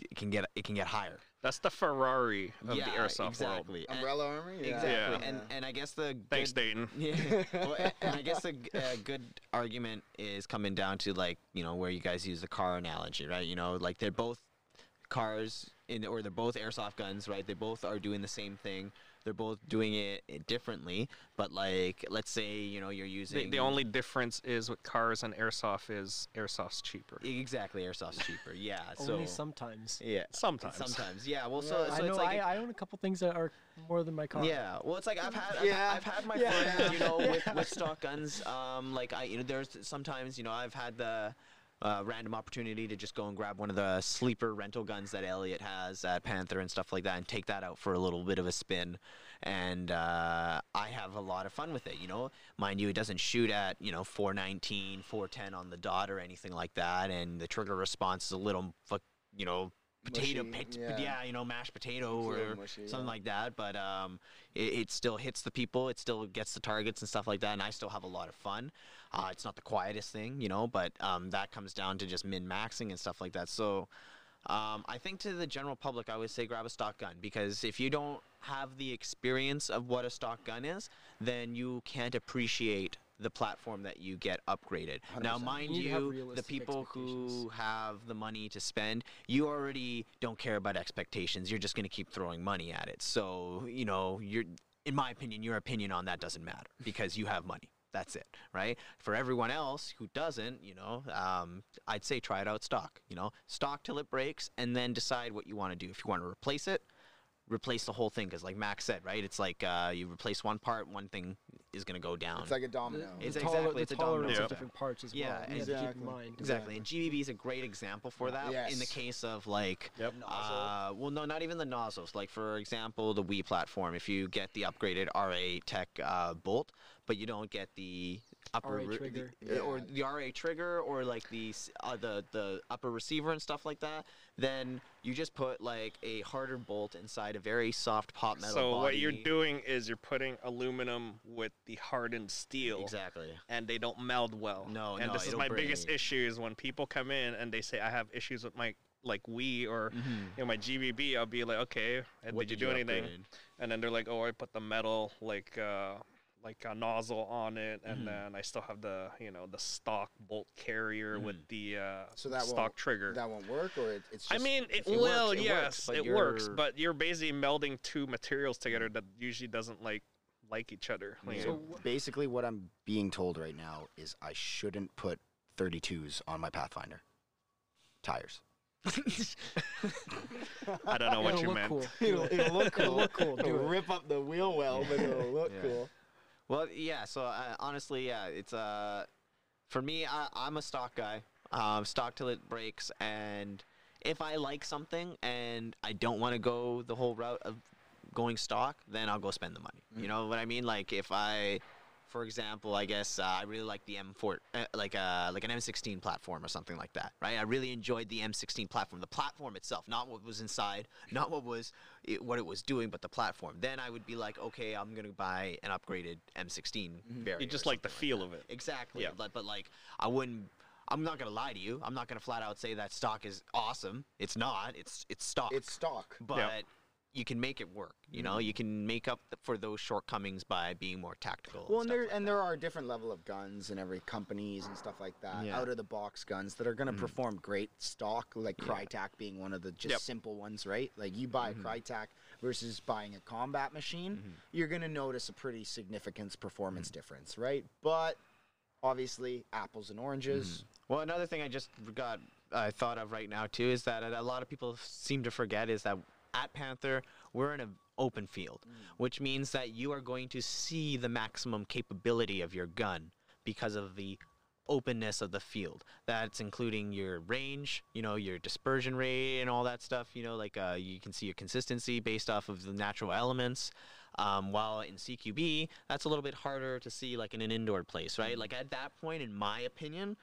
it can get it can get higher. That's the Ferrari of yeah, the airsoft world. exactly. And- Umbrella armor. Yeah. Exactly. Yeah. And and I guess the Thanks, good- Dayton. <laughs> yeah. well, and I guess the g- uh, good argument is coming down to like you know where you guys use the car analogy, right? You know, like they're both cars in or they're both airsoft guns, right? They both are doing the same thing. They're both doing it differently, but like let's say you know you're using the only difference is with cars and airsoft is airsoft's cheaper. exactly airsoft's <laughs> cheaper. Yeah. so Only sometimes. yeah. Sometimes. Sometimes, yeah. Well, so, Yeah. so I know. it's like I, I own a couple things that are more than my car. Yeah, well, it's like I've had, I've, Yeah. I've had my Yeah. friends, you know, <laughs> with, with stock guns. Um, like I, you know, there's sometimes, you know, I've had the uh, random opportunity to just go and grab one of the sleeper rental guns that Elliot has at Panther and stuff like that, and take that out for a little bit of a spin. And uh, I have a lot of fun with it, you know. Mind you, it doesn't shoot at you know 419, 410 on the dot or anything like that, and the trigger response is a little, you know. Potato, Mushy, pit, yeah. yeah. you know, mashed potato or mushy, something yeah. like that. But um, it, it still hits the people. It still gets the targets and stuff like that. And I still have a lot of fun. Uh, it's not the quietest thing, you know, but um, that comes down to just min maxing and stuff like that. So um, I think to the general public, I would say grab a stock gun because if you don't have the experience of what a stock gun is, then you can't appreciate the platform that you get upgraded. Now, 100%. mind You need to have you, the people who have the money to spend, you already don't care about expectations. You're just going to keep throwing money at it. So, you know, you're in my opinion, your opinion on that doesn't matter because you have money. That's it, right? For everyone else who doesn't, you know, um, I'd say try it out stock. You know, stock till it breaks, and then decide what you want to do. If you want to replace it, replace the whole thing. Because, like Max said, right? It's like uh, you replace one part, one thing is going to go down. It's like a domino. the It's toler- exactly- the it's a domino tolerance effect. of different parts as Yeah, well. You have keep exactly. in mind. Exactly, and GBB is a great example for that. In the case of like, Yep. uh, well, no, not even the nozzles. Like for example, the WE platform. If you get the upgraded RA Tech uh, Bolt, but you don't get the upper RA trigger. the- or the RA trigger or like the uh, the the upper receiver and stuff like that, then you just put like a harder bolt inside a very soft pot metal So what you're doing is you're putting aluminum with the hardened steel. exactly. and they don't meld well. No, and no, this is my biggest issue is when people come in and they say I have issues with my like WE or Mhm. you know my GBB. I'll be like, okay, and What did you do anything? And then they're like, oh, I put the metal like uh like a nozzle on it, and Mhm. then I still have the you know the stock bolt carrier with the uh, So that stock trigger. That won't work, or it, it's. I mean, it, it will, works, it yes, works, but it works, but you're basically melding two materials together that usually doesn't like like each other. Like, So it- basically, what I'm being told right now is I shouldn't put 32s on my Pathfinder tires. I don't know what It'll you meant. cool. it'll, it'll look It'll cool. look cool. Do It'll rip up the wheel well, but it'll look Yeah. cool. Well, yeah. So uh, honestly, yeah, it's uh, for me, I, I'm a stock guy. Um, stock till it breaks, and if I like something and I don't want to go the whole route of going stock, then I'll go spend the money. You know what I mean? Like if I, for example, I guess uh, I really like the M4, uh, like uh, like an M16 platform or something like that, right? I really enjoyed the M16 platform, the platform itself, not what was inside, not what was it, what it was doing, but the platform. Then I would be like, okay, I'm gonna buy an upgraded M16 variant. You just like the something feel that. of it. Exactly. Yeah. But, but like, I wouldn't. I'm not gonna lie to you. I'm not gonna flat out say that stock is awesome. It's not. It's it's stock. It's stock. but you can make it work. You know, you can make up for those shortcomings by being more tactical. Well, and stuff there like and that. there are different level of guns in every companies and stuff like that. Yeah. Out of the box guns that are going to Mhm. perform great stock, like Yeah. Being one of the just Yep. simple ones, right? Like you buy Mhm. a Krytac versus buying a combat machine, Mhm. you're going to notice a pretty significant performance Mm-hmm. difference, right? But obviously, apples and oranges. Well, another thing I just got I thought of right now too is that a lot of people seem to forget is that at Panther we're in an open field, which means that you are going to see the maximum capability of your gun because of the openness of the field. That's including your range, you know, your dispersion rate and all that stuff. You know, like uh, you can see your consistency based off of the natural elements. Um, while in CQB, that's a little bit harder to see, like in an indoor place, right? Like at that point, in my opinion,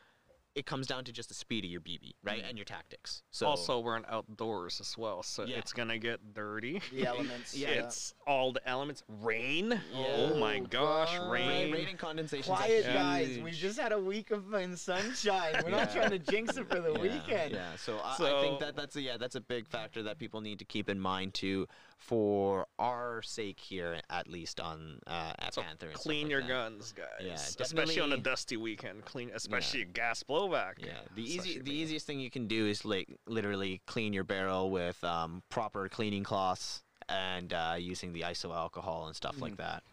it comes down to just the speed of your BB, right, and your tactics. So also, we're in outdoors as well, so Yeah. it's gonna get dirty. The elements. <laughs> Yeah. It's all the elements. Rain. Oh my gosh, God. rain, rain. rain and condensation. Quiet guys, we just had a week of fun sunshine. We're not Yeah. trying to jinx it for the <laughs> yeah, weekend. Yeah, so, I, I So- think that that's a, yeah that's a big factor that people need to keep in mind too, for our sake here at least on uh, at So Panther. Clean like your that. guns, guys. Yeah, especially on a dusty weekend. Clean, especially a gas blowback. Yeah, the Especially easy the easiest thing you can do is like literally clean your barrel with um, proper cleaning cloths and uh, using the iso alcohol and stuff like that.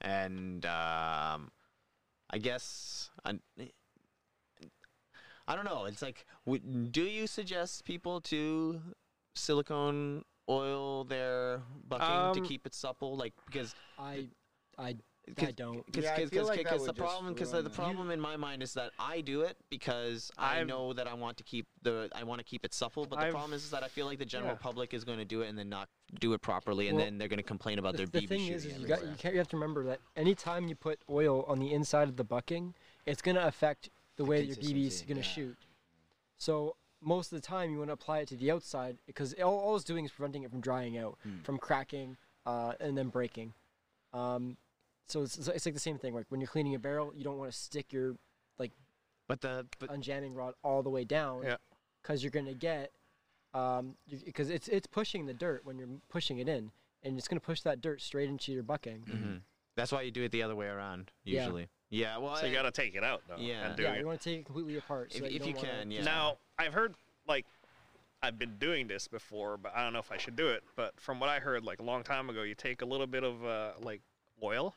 And um, I guess I, I don't know. It's like, w- do you suggest people to silicone oil their bucking Um, to keep it supple? Like because I, I, I don't. Cause, Yeah, I cause, feel cause, like cause the problem, because the, the the- problem in my mind is that I do it because I I've- know that I want to keep the, I want to keep it supple. But the I've- problem is, is that I feel like the general yeah. public is going to do it and then not do it properly, and Well, then they're going to complain about the, their the BB thing is, is you got you can't. You have to remember that anytime you put oil on the inside of the bucking, it's gonna affect the way your BB is gonna yeah. shoot. So most of the time, you want to apply it to the outside because all, all it's doing is preventing it from drying out, Hmm. from cracking, uh, and then breaking. Um, so it's, it's like the same thing. Like when you're cleaning a barrel, you don't want to stick your like, But the but unjamming rod all the way down Yeah. because you're gonna get um because it's it's pushing the dirt when you're pushing it in and it's gonna push that dirt straight into your bucking Mhm. that's why you do it the other way around usually. Yeah. Well, So you gotta take it out though. Yeah. And do yeah it. you want to take it completely apart so if, that if you can, yeah. Now, I've heard like I've been doing this before, but I don't know if I should do it. But from what I heard, like a long time ago, you take a little bit of uh, like oil,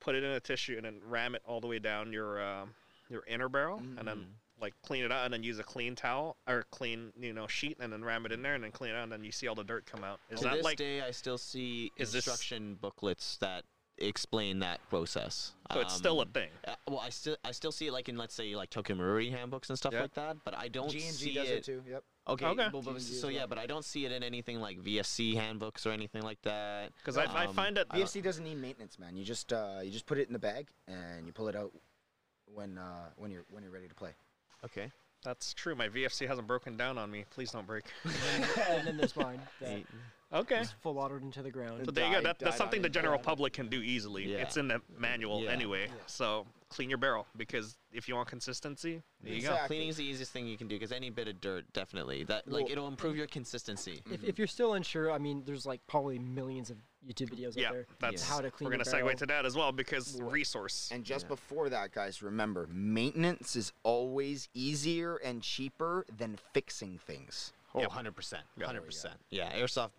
put it in a tissue, and then ram it all the way down your um your inner barrel, and then Mhm. like clean it out, and then use a clean towel or clean you know sheet, and then ram it in there, and then clean it out, and then you see all the dirt come out. Is to that this like day, I still see Is this- instruction booklets that explain that process. so? It's still a Um, thing. Uh, well, I still I still see it like in let's say like Tokyo Marui handbooks and stuff Yeah. like that, but I don't G and see G does it. it too. Yep. Okay, Okay. well, but, so as yeah, but I don't see it in anything like VFC handbooks or anything like that. Because I, I Um, find that I don't- VFC doesn't need maintenance, man. You just uh, you just put it in the bag and you pull it out when uh, when you're when you're ready to play. Okay. That's true. My VFC hasn't broken down on me. Please don't break. <laughs> and then there's mine. <laughs> That Eight. Okay. is full watered into the ground. So there you go. That, that's something the general public can do easily. Yeah. It's in the manual Yeah. anyway. So clean your barrel because if you want consistency, there you go. Cleaning is the easiest thing you can do because any bit of dirt definitely that like Well- it'll improve your consistency. If, if you're still unsure, I mean, there's like probably millions of YouTube videos Yeah, out there. that's how to clean We're gonna segue barrel. to that as well because resource. And just Yeah. before that, guys, remember maintenance is always easier and cheaper than fixing things. Oh, Yep. 100%. 100%. Yeah, airsoft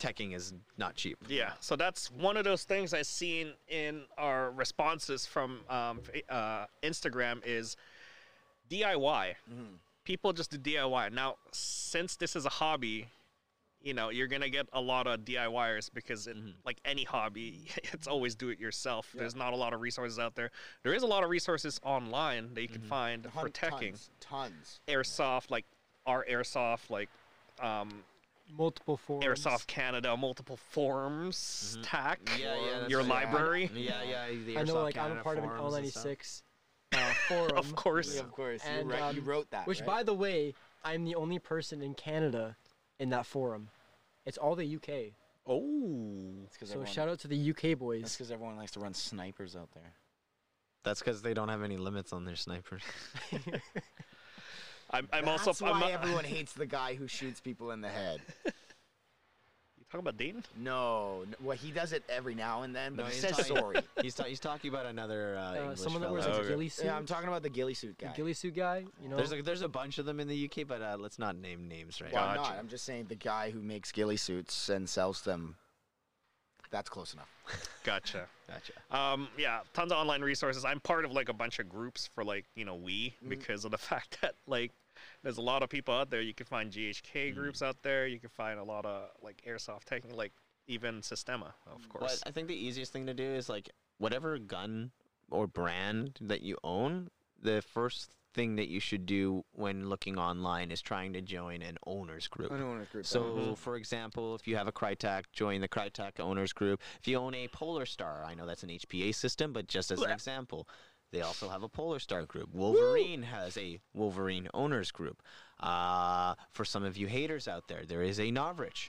teching is not cheap. Yeah, so that's one of those things I've seen in our responses from um, uh, Instagram is DIY. People just do DIY. Now, since this is a hobby, you know, you're gonna get a lot of DIYers because, it, like any hobby, <laughs> it's always do it yourself. There's not a lot of resources out there. There is a lot of resources online that you can find for teching. Tons, tons. Airsoft, like our Airsoft, like um, Multiple forums. Airsoft Canada, multiple forums, TAC, Yeah, yeah. your right. library. Yeah, yeah. The I know, Airsoft like, I'm a part of an forums and stuff. L96 uh, <laughs> forum. Of course. of course. And, you, write- you um, wrote that. Which, right? by the way, I'm the only person in Canada in that forum. It's all the UK. Oh. So shout out to the UK boys. That's because everyone likes to run snipers out there. That's because they don't have any limits on their snipers. <laughs> <laughs> I'm, I'm That's also. why I'm, everyone <laughs> hates the guy who shoots people in the head. You talking about Dayton? No, n- well, he does it every now and then, but No, he he's says talking- sorry. <laughs> he's, ta- he's talking about another uh, Uh, English someone that fella. wears like Okay. ghillie suit. Yeah, I'm talking about the ghillie suit the guy. ghillie suit guy. You know. There's a, there's a bunch of them in the UK, but uh, let's not name names right Why now. Gotcha. not? I'm just saying the guy who makes ghillie suits and sells them. That's close enough. <laughs> Gotcha. Gotcha. Um, yeah, tons of online resources. I'm part of like a bunch of groups for like you know we because of the fact that like there's a lot of people out there. You can find GHK mm. groups out there. You can find a lot of like airsoft tech, like even Sistema, of course. But course. I think the easiest thing to do is like whatever gun or brand that you own, the first thing that you should do when looking online is trying to join an owners group. An owners group. So, for example, if you have a Krytac, join the Krytac owners group. If you own a Polar Star, I know that's an HPA system, but just as an example, they also have a Polar Star group. Wolverine has a Wolverine owners group. Uh, for some of you haters out there, there is a Novritsch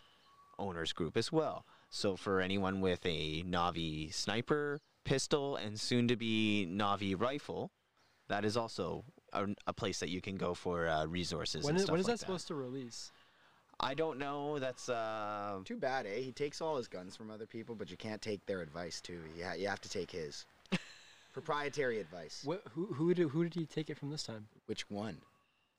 owners group as well. So, for anyone with a Navi sniper, pistol, and soon to be Navi rifle, that is also a, a place that you can go for uh, resources. when and is, stuff when is like that supposed to release? I don't know. That's uh, Too bad, eh? He takes all his guns from other people, but you can't take their advice too. You, ha- you have to take his proprietary advice. What, who who did who did he take it from this time? Which one?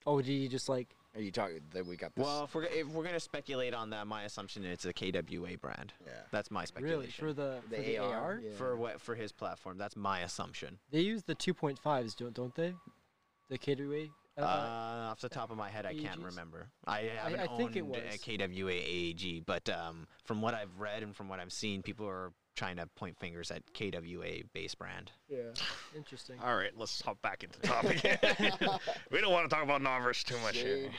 Oh, did he just like? Are you talking that we got this? well. If we're if we're gonna speculate on that, my assumption is it's a KWA brand. yeah. That's my speculation. Really for the The for the AR, AR? yeah. for what for his platform. That's my assumption. They use the 2.5s, don't don't they? The KWA. Uh, off the top of my head, I can't remember. I haven't I think it owned a was. KWA AEG, but um, from what I've read and from what I've seen, people are trying to point fingers at KWA base brand. yeah. Interesting. All right, let's hop back into the topic. <laughs> we don't want to talk about Novish too much here.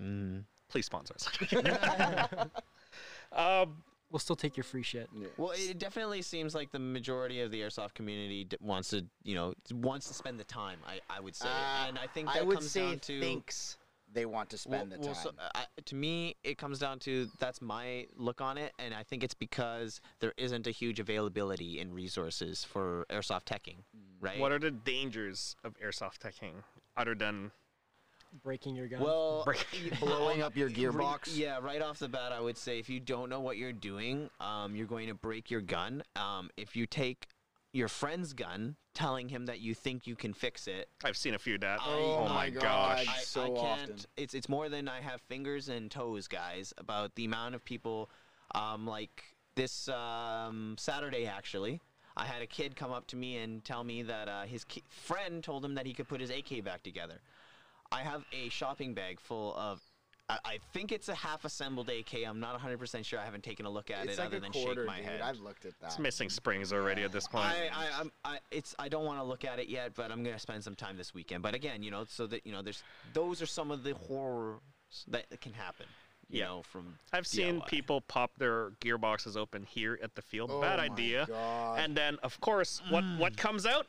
Mm. Please sponsor us. <laughs> um, We'll still take your free shit. Yeah. Well, it definitely seems like the majority of the airsoft community d- wants to, you know, wants to spend the time. I, I would say, Uh, and I think I that would comes say down to thinks they want to spend well, the well, time. so, uh, to me, it comes down to that's my look on it, and I think it's because there isn't a huge availability in resources for airsoft teching, right? what are the dangers of airsoft teching other than Breaking your gun. well, <laughs> Break- Blowing up your <laughs> Re- gearbox. yeah, right off the bat, I would say if you don't know what you're doing, um, you're going to break your gun. Um, if you take your friend's gun, telling him that you think you can fix it, I've seen a few that. I- oh my my gosh. I, so I can't. often. It's it's more than I have fingers and toes, guys. About the amount of people, um, like this um, Saturday actually. I had a kid come up to me and tell me that uh, his ki- friend told him that he could put his AK back together. I have a shopping bag full of. I, I think it's a half assembled AK. I'm not 100% sure. I haven't taken a look at it's it like other than quarter, shake my dude. head. I've looked at that. It's missing springs already at this point. I, I, I'm, I, it's, I don't want to look at it yet, but I'm gonna spend some time this weekend. But again, you know, so that you know, there's those are some of the horrors that can happen. You Yeah. know, from I've seen people pop their gearboxes open here at the field. Oh Bad my idea. God. And then, of course, what what comes out?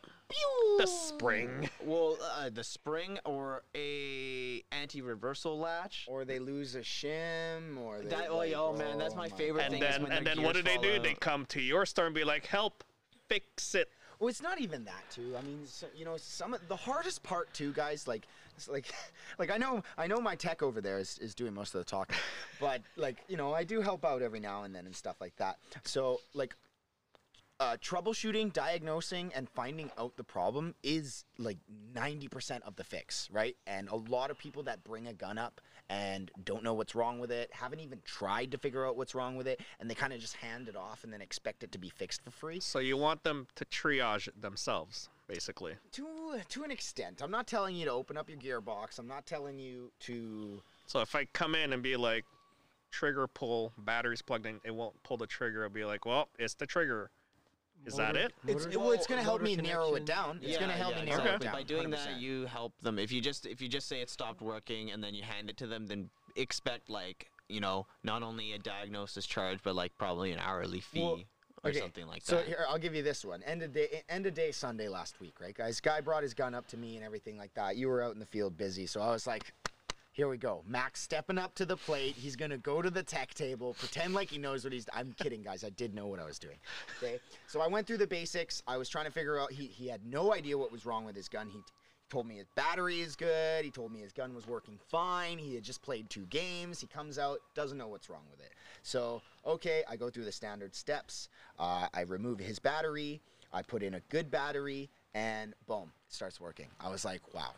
The spring. Well, uh, the spring or a anti-reversal latch. Or they lose a shim, or they. That- oh, like, yeah, oh, man, that's my oh, favorite And thing is then and then what do they do? fall They come to your store and be like, "Help, fix it." Well, it's not even that too. I mean, so, you know, some of the hardest part too, guys. Like, it's like, <laughs> like I know, I know my tech over there is, is doing most of the talking, but like, you know, I do help out every now and then and stuff like that. So, like, uh, troubleshooting, diagnosing, and finding out the problem is like 90% of the fix, right? And a lot of people that bring a gun up and don't know what's wrong with it, haven't even tried to figure out what's wrong with it, and they kind of just hand it off and then expect it to be fixed for free. So you want them to triage it themselves, basically. To to an extent, I'm not telling you to open up your gearbox. I'm not telling you to. So if I come in and be like, "Trigger pull, batteries plugged in," it won't pull the trigger. I'll be like, "Well, it's the trigger." Is that Motor- it? It's motor- well, it's gonna help motor me narrow it down. It's gonna help me narrow exactly. it down. By doing that, 100%. you help them. If you just if you just say it stopped working and then you hand it to them, then expect like you know not only a diagnosis charge but like probably an hourly fee Well, or okay, something like so that. So here, I'll give you this one. End of day, end of day Sunday last week, right, guys? Guy brought his gun up to me and everything like that. You were out in the field busy, so I was like, "Here we go." Max stepping up to the plate. He's gonna go to the tech table, pretend like he knows what he's. I'm kidding, guys. I did know what I was doing. Okay, so I went through the basics. I was trying to figure out. He he had no idea what was wrong with his gun. He. Told me his battery is good. He told me his gun was working fine. He had just played two games. He comes out, doesn't know what's wrong with it. So, okay, I go through the standard steps. Uh, I remove his battery. I put in a good battery, and boom, it starts working. I was like, wow.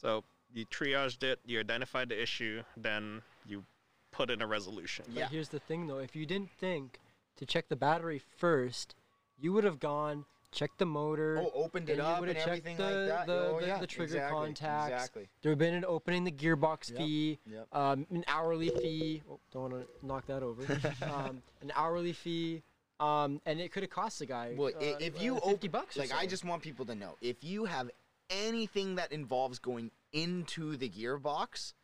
So you triaged it, you identified the issue, then you put in a resolution. But Yeah. here's the thing, though. If you didn't think to check the battery first, you would have gone checked the motor. Oh, opened it you up would and have checked everything the, like that. The, oh, the, yeah, the trigger exactly, contacts. Exactly. There would have been an opening the gearbox Yep, fee, yep. um, an hourly fee. Oh, don't want to knock that over. <laughs> um, an hourly fee, um, and it could have cost the guy. Well, uh, if uh, you 50 open, bucks, or like I just want people to know, if you have anything that involves going into the gearbox,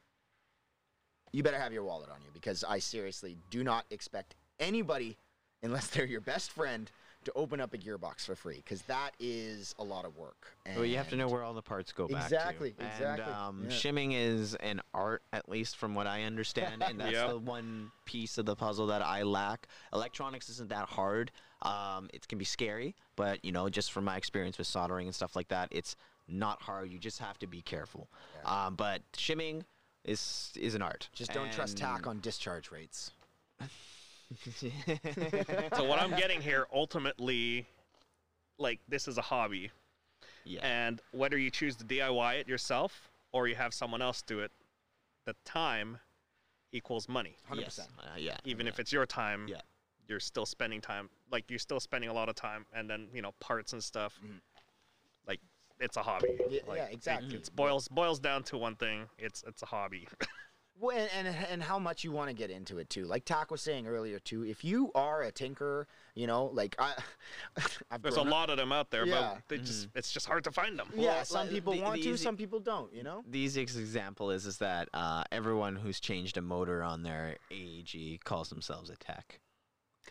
you better have your wallet on you because I seriously do not expect anybody, unless they're your best friend, to open up a gearbox for free because that is a lot of work. Well, you have to know where all the parts go back Exactly, to. exactly, And um, yeah. shimming is an art, at least from what I understand, and that's <laughs> Yep. the one piece of the puzzle that I lack. Electronics isn't that hard. Um, it can be scary, but you know, just from my experience with soldering and stuff like that, it's not hard. You just have to be careful. Um, but shimming is is an art. Just don't trust Tack on discharge rates. <laughs> So what I'm getting here, ultimately, like this is a hobby, yeah. and whether you choose to DIY it yourself or you have someone else do it, the time equals money. 100%. Yes. Uh, yeah. Even yeah. if it's your time, Yeah. you're still spending time. Like you're still spending a lot of time, and then you know parts and stuff. Mhm. Like it's a hobby. Yeah, Like, yeah, it- exactly. It's boils boils down to one thing. It's it's a hobby. <laughs> Well, and, and and how much you want to get into it too. Like Tack was saying earlier too. If you are a tinkerer, you know, like I, <laughs> I've There's a up- lot of them out there, Yeah. but they just it's just hard to find them. Yeah, Well, some like, people the- want the to, easy- some people don't. You know. The easiest example is is that uh, everyone who's changed a motor on their AEG calls themselves a tech.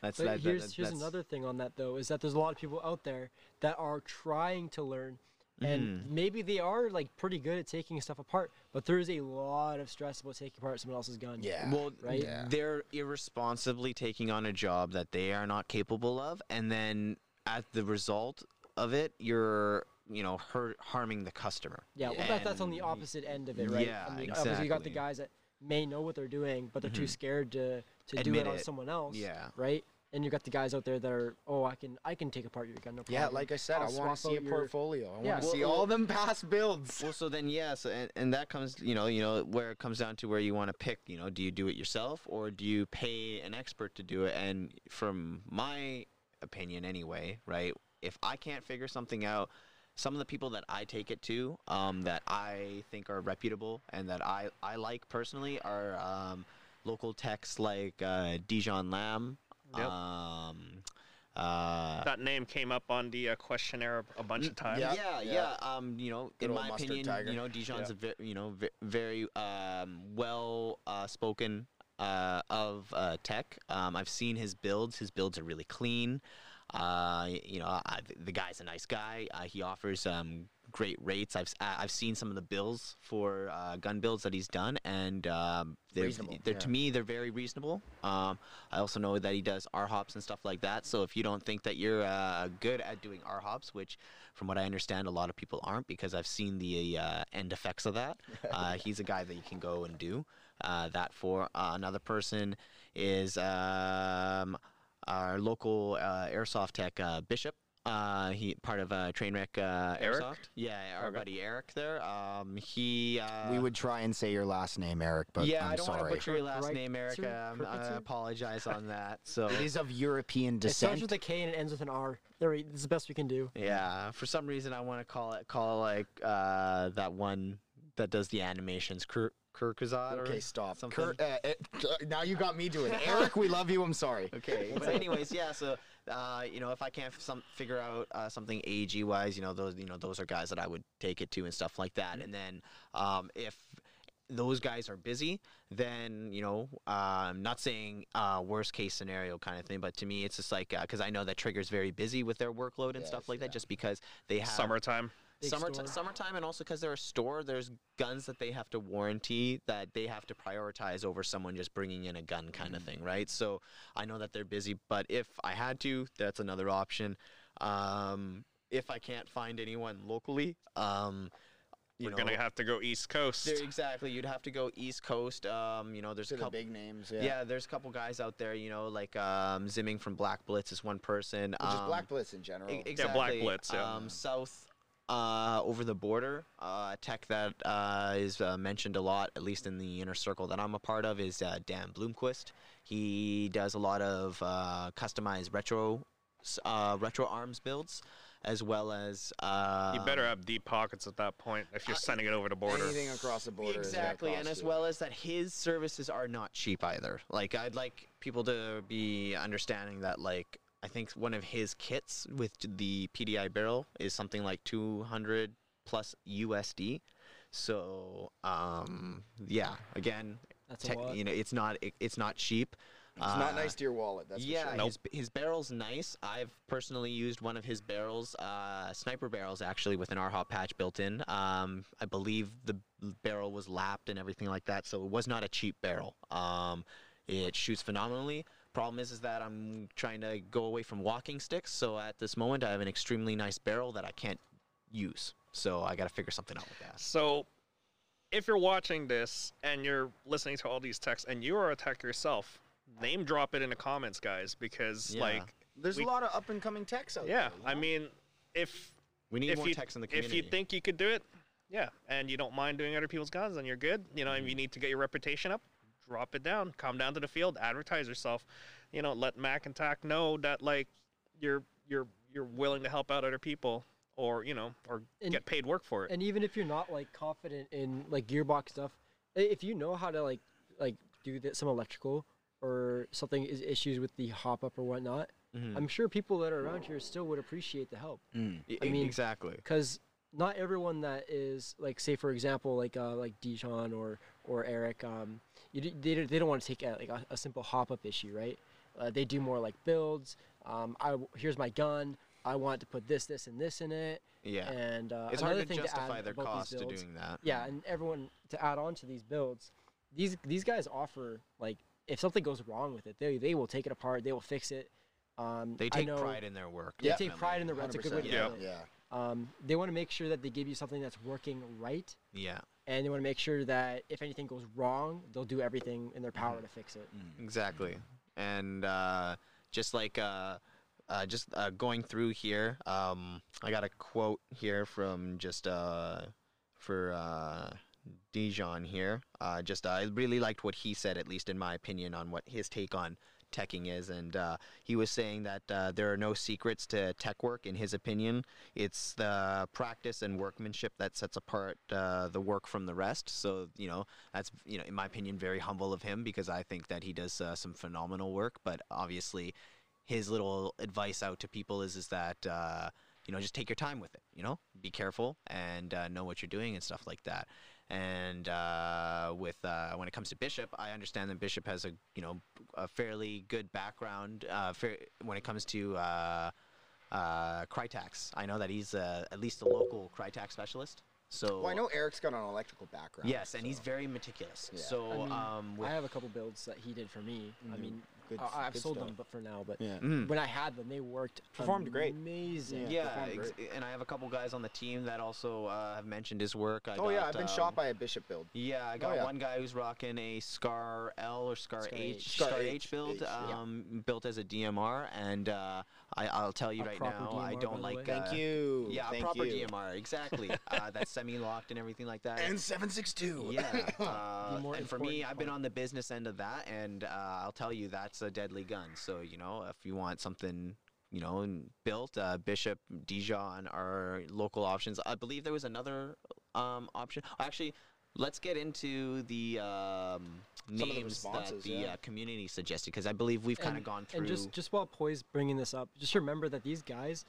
That's But that, that- here's that- here's that's- another thing on that though is that there's a lot of people out there that are trying to learn, and Mm-hmm. maybe they are like pretty good at taking stuff apart, but there is a lot of stress about taking apart someone else's gun. Yeah. Well, right? Yeah. they're irresponsibly taking on a job that they are not capable of, and then at the result of it, you're you know hurt, harming the customer. Yeah, well, that, that's on the opposite end of it, right? Yeah, I mean, Obviously, you got the guys that may know what they're doing, but they're too Mhm. scared to, to do Admit it on it. someone else. Yeah. Right. And you got the guys out there that are, oh, I can, I can take apart your gun, no problem. Yeah, like I said, I'll I want to see a out your- portfolio. I want to Yeah. see Well, all them <laughs> past builds. Well, so then yes, and, and that comes you know you know where it comes down to where you want to pick. You know, do you do it yourself or do you pay an expert to do it? And from my opinion, anyway, right? If I can't figure something out, some of the people that I take it to, um, that I think are reputable and that I I like personally are um, local techs like uh, Dijon Lamb. Yep. Um, uh, That name came up on the uh, questionnaire a bunch of times. Yeah, yeah, yeah. yeah. Um, you know, Good in my opinion, tiger. you know, Dijon's Yeah. a ve- you know ve- very um, well uh, spoken uh, of uh, tech. Um, I've seen his builds. His builds are really clean. Uh, you know, I, the guy's a nice guy. Uh, he offers um, great rates. I've I- I've seen some of the bills for uh, gun builds that he's done, and um, they're, they're to me they're very reasonable. Um, I also know that he does R hops and stuff like that. So if you don't think that you're uh, good at doing R hops, which from what I understand, a lot of people aren't because I've seen the uh, end effects of that. <laughs> Uh, he's a guy that you can go and do uh, that for. Uh, another person is um, our local uh, airsoft tech, uh, Bishop. Uh, he part of uh, Trainwreck uh, Eric? Airsoft. Yeah, our Okay. buddy Eric there. Um, he. Uh, we would try and say your last name, Eric, but yeah, I'm I don't want to butcher your last Right name, Eric. Um, I apologize on that. <laughs> So It is of European descent. It starts with a K and it ends with an R. There, we- this is the best we can do. Yeah, for some reason I want to call it call it like uh, that one that does the animations, Kur Kurkazad or Okay, stop. something. Kurt, uh, uh, now you got me doing it. Eric, we love you. I'm sorry. Okay, but anyways, yeah. So uh, you know, if I can't some figure out uh, something AG wise, you know, those you know those are guys that I would take it to and stuff like that. And then um, if those guys are busy, then you know, uh, I'm not saying uh, worst case scenario kind of thing, but to me, it's just like because I know that Trigger's very busy with their workload and stuff Yes, like that, just because they have Summertime. Big Summer store. summertime, and also because they're a store, there's guns that they have to warranty that they have to prioritize over someone just bringing in a gun kind of thing, right? So I know that they're busy, but if I had to, that's another option. Um, if I can't find anyone locally, um, you We're know, gonna have to go East Coast. exactly, you'd have to go East Coast. Um, you know, there's To a the couple. big names, Yeah. yeah. there's a couple guys out there, you know, like um, Zimming from Black Blitz is one person. Which is um, Black Blitz in general. E- Yeah, Black. Blitz, yeah. Um, south uh, over the border, uh, tech that uh, is uh, mentioned a lot, at least in the inner circle that I'm a part of, is uh, Dan Bloomquist. He does a lot of uh, customized retro uh, retro arms builds, as well as uh, you better have deep pockets at that point if you're Uh, sending it over the border. Anything across the border. Exactly, and as you. well as that his services are not cheap either. Like I'd like people to be understanding that like I think one of his kits with the PDI barrel is something like 200 plus USD. So um yeah, again, That's a you know, it's not it, it's not cheap. It's not Uh, nice to your wallet. That's yeah, for sure. Nope. his, his barrel's nice. I've personally used one of his barrels, uh, sniper barrels, actually, with an R-Hop patch built in. Um, I believe the barrel was lapped and everything like that, so it was not a cheap barrel. Um, it shoots phenomenally. Problem is, is that I'm trying to go away from walking sticks, so at this moment, I have an extremely nice barrel that I can't use. So I got to figure something out with that. So, if you're watching this and you're listening to all these texts and you are a tech yourself, name drop it in the comments, guys, because Yeah. like, There's we- a lot of up and coming techs out yeah, there. you I mean, if We need if more you techs in the community, if you think you could do it, yeah, and you don't mind doing other people's guns, then you're good. You know, if Mm-hmm. you need to get your reputation up, drop it down, come down to the field, advertise yourself. You know, let Mac and Tack know that like you're you're you're willing to help out other people, or you know, or And- get paid work for it. And even if you're not like confident in like gearbox stuff, if you know how to like like do th- some electrical or something is issues with the hop up or whatnot, Mhm. I'm sure people that are around here still would appreciate the help. Mm. I mean, exactly. because not everyone that is like say for example like uh, like Dijon or or Eric um you they, don't- they don't want to take a, like a, a simple hop up issue right uh, they do more like builds um I w- here's my gun I want to put this this and this in it Yeah. and uh, it's another hard to thing justify add their cost these to doing that. yeah and everyone to add on to these builds these these guys offer like if something goes wrong with it they they will take it apart they will fix it um They take know- pride in their work. they take pride in their that's a good way to 100%, Yeah. put it. Yeah. Um, they want to make sure that they give you something that's working right, Yeah, and they want to make sure that if anything goes wrong, they'll do everything in their power Mm-hmm. to fix it. exactly. And uh, just like uh, uh, just uh, going through here, um, I got a quote here from just uh, for uh, Dijon here. Uh, just I really liked what he said, at least in my opinion, on what his take on teching is, and uh, he was saying that uh, there are no secrets to tech work. In his opinion, it's the practice and workmanship that sets apart uh, the work from the rest. So you know that's you know in my opinion very humble of him because I think that he does uh, some phenomenal work. But obviously, his little advice out to people is is that. Uh, you know, just take your time with it. You know, be careful and uh, know what you're doing and stuff like that. And uh, with uh, when it comes to Bishop, I understand that Bishop has a you know a fairly good background uh, fair, when it comes to uh, uh, Krytacs. I know that he's uh, at least a local Krytacs specialist. So Well, I know Eric's got an electrical background. Yes, and he's very meticulous. Yeah. So I mean, um, with I have a couple builds that he did for me. I Mhm. mean, Good- I, I've good sold stuff. them, but for now. But Yeah. mm. when I had them, they worked Performed great. Amazing. Yeah, Yeah, performed ex- and I have a couple guys on the team that also uh, have mentioned his work. I Oh yeah, I've been um, shot by a bishop build. Yeah, I got yeah. one guy who's rocking a Scar L or Scar, Scar H, H. Scar, Scar H, H, build, H, yeah. um, built as a DMR, and uh, I, I'll tell you A right proper now, I don't like. way. Uh, Thank you. Yeah, Thank a proper you. DMR, exactly. <laughs> uh, that's semi-locked and everything like that. And seven six two. yeah, <laughs> uh, more and for me, important I've been on the business end of that, and uh, I'll tell you that's a deadly gun. So you know, if you want something, you know, built, uh, Bishop, Dijon are local options. I believe there was another um, option. Actually, let's get into the um, Some of the names that the yeah. uh, community suggested because I believe we've kind of gone through. And just just while Poise bringing this up, just remember that these guys,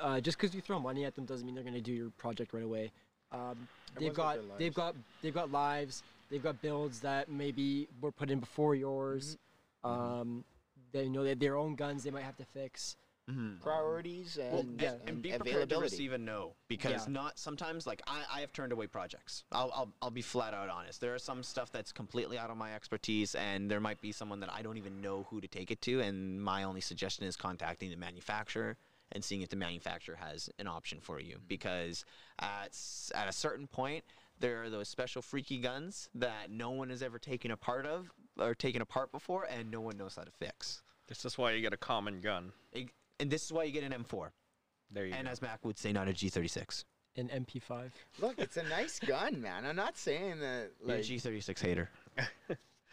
uh, just because you throw money at them doesn't mean they're going to do your project right away. Um, they've got got they've lives. got they've got lives. They've got builds that maybe were put in before yours. Mm-hmm. Um, they you know they have their own guns they might have to fix. Mhm. Priorities and, Well, and, yeah, and be prepared to availability. receive a no because Yeah. not sometimes like I, I have turned away projects I'll, I'll i'll be flat out honest there are some stuff that's completely out of my expertise and there might be someone that i don't even know who to take it to and my only suggestion is contacting the manufacturer and seeing if the manufacturer has an option for you because at, at a certain point there are those special freaky guns that no one has ever taken a part of or taken apart before and no one knows how to fix This is why you get a common gun. Ig- and this is why you get an m4 There you go. and go. as mac would say not a g36 An MP5. Look, it's a nice gun, man. I'm not saying that You're a like G36 hater. <laughs>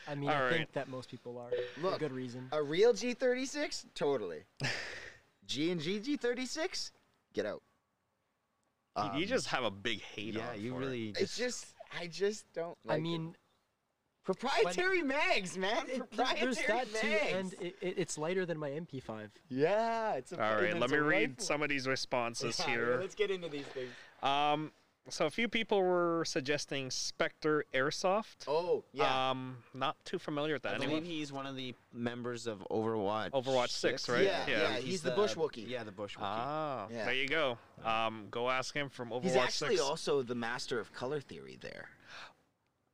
I mean, All I right. think that most people are for Look, good reason. a real G36. Totally. <laughs> G and G G36. Get out. You- you Um, just have a big hate yeah, on you for it. really. It's just I just don't. I Like it. mean, proprietary mags, man. it, proprietary there's that too, and it, it, it's lighter than my MP5. yeah, it's a. All right, let me read rifle. some of these responses Yeah, here. Let's get into these things. Um, so a few people were suggesting Spectre Airsoft. Oh yeah. Um, not too familiar with that. I Anyone? believe he's one of the members of Overwatch. Overwatch 6, right? Yeah, Yeah. yeah, he's, the, bush Wookie. Yeah, the bush Wookiee. Ah, Yeah. there you go. Um, go ask him from Overwatch He's actually 6. also the master of color theory there.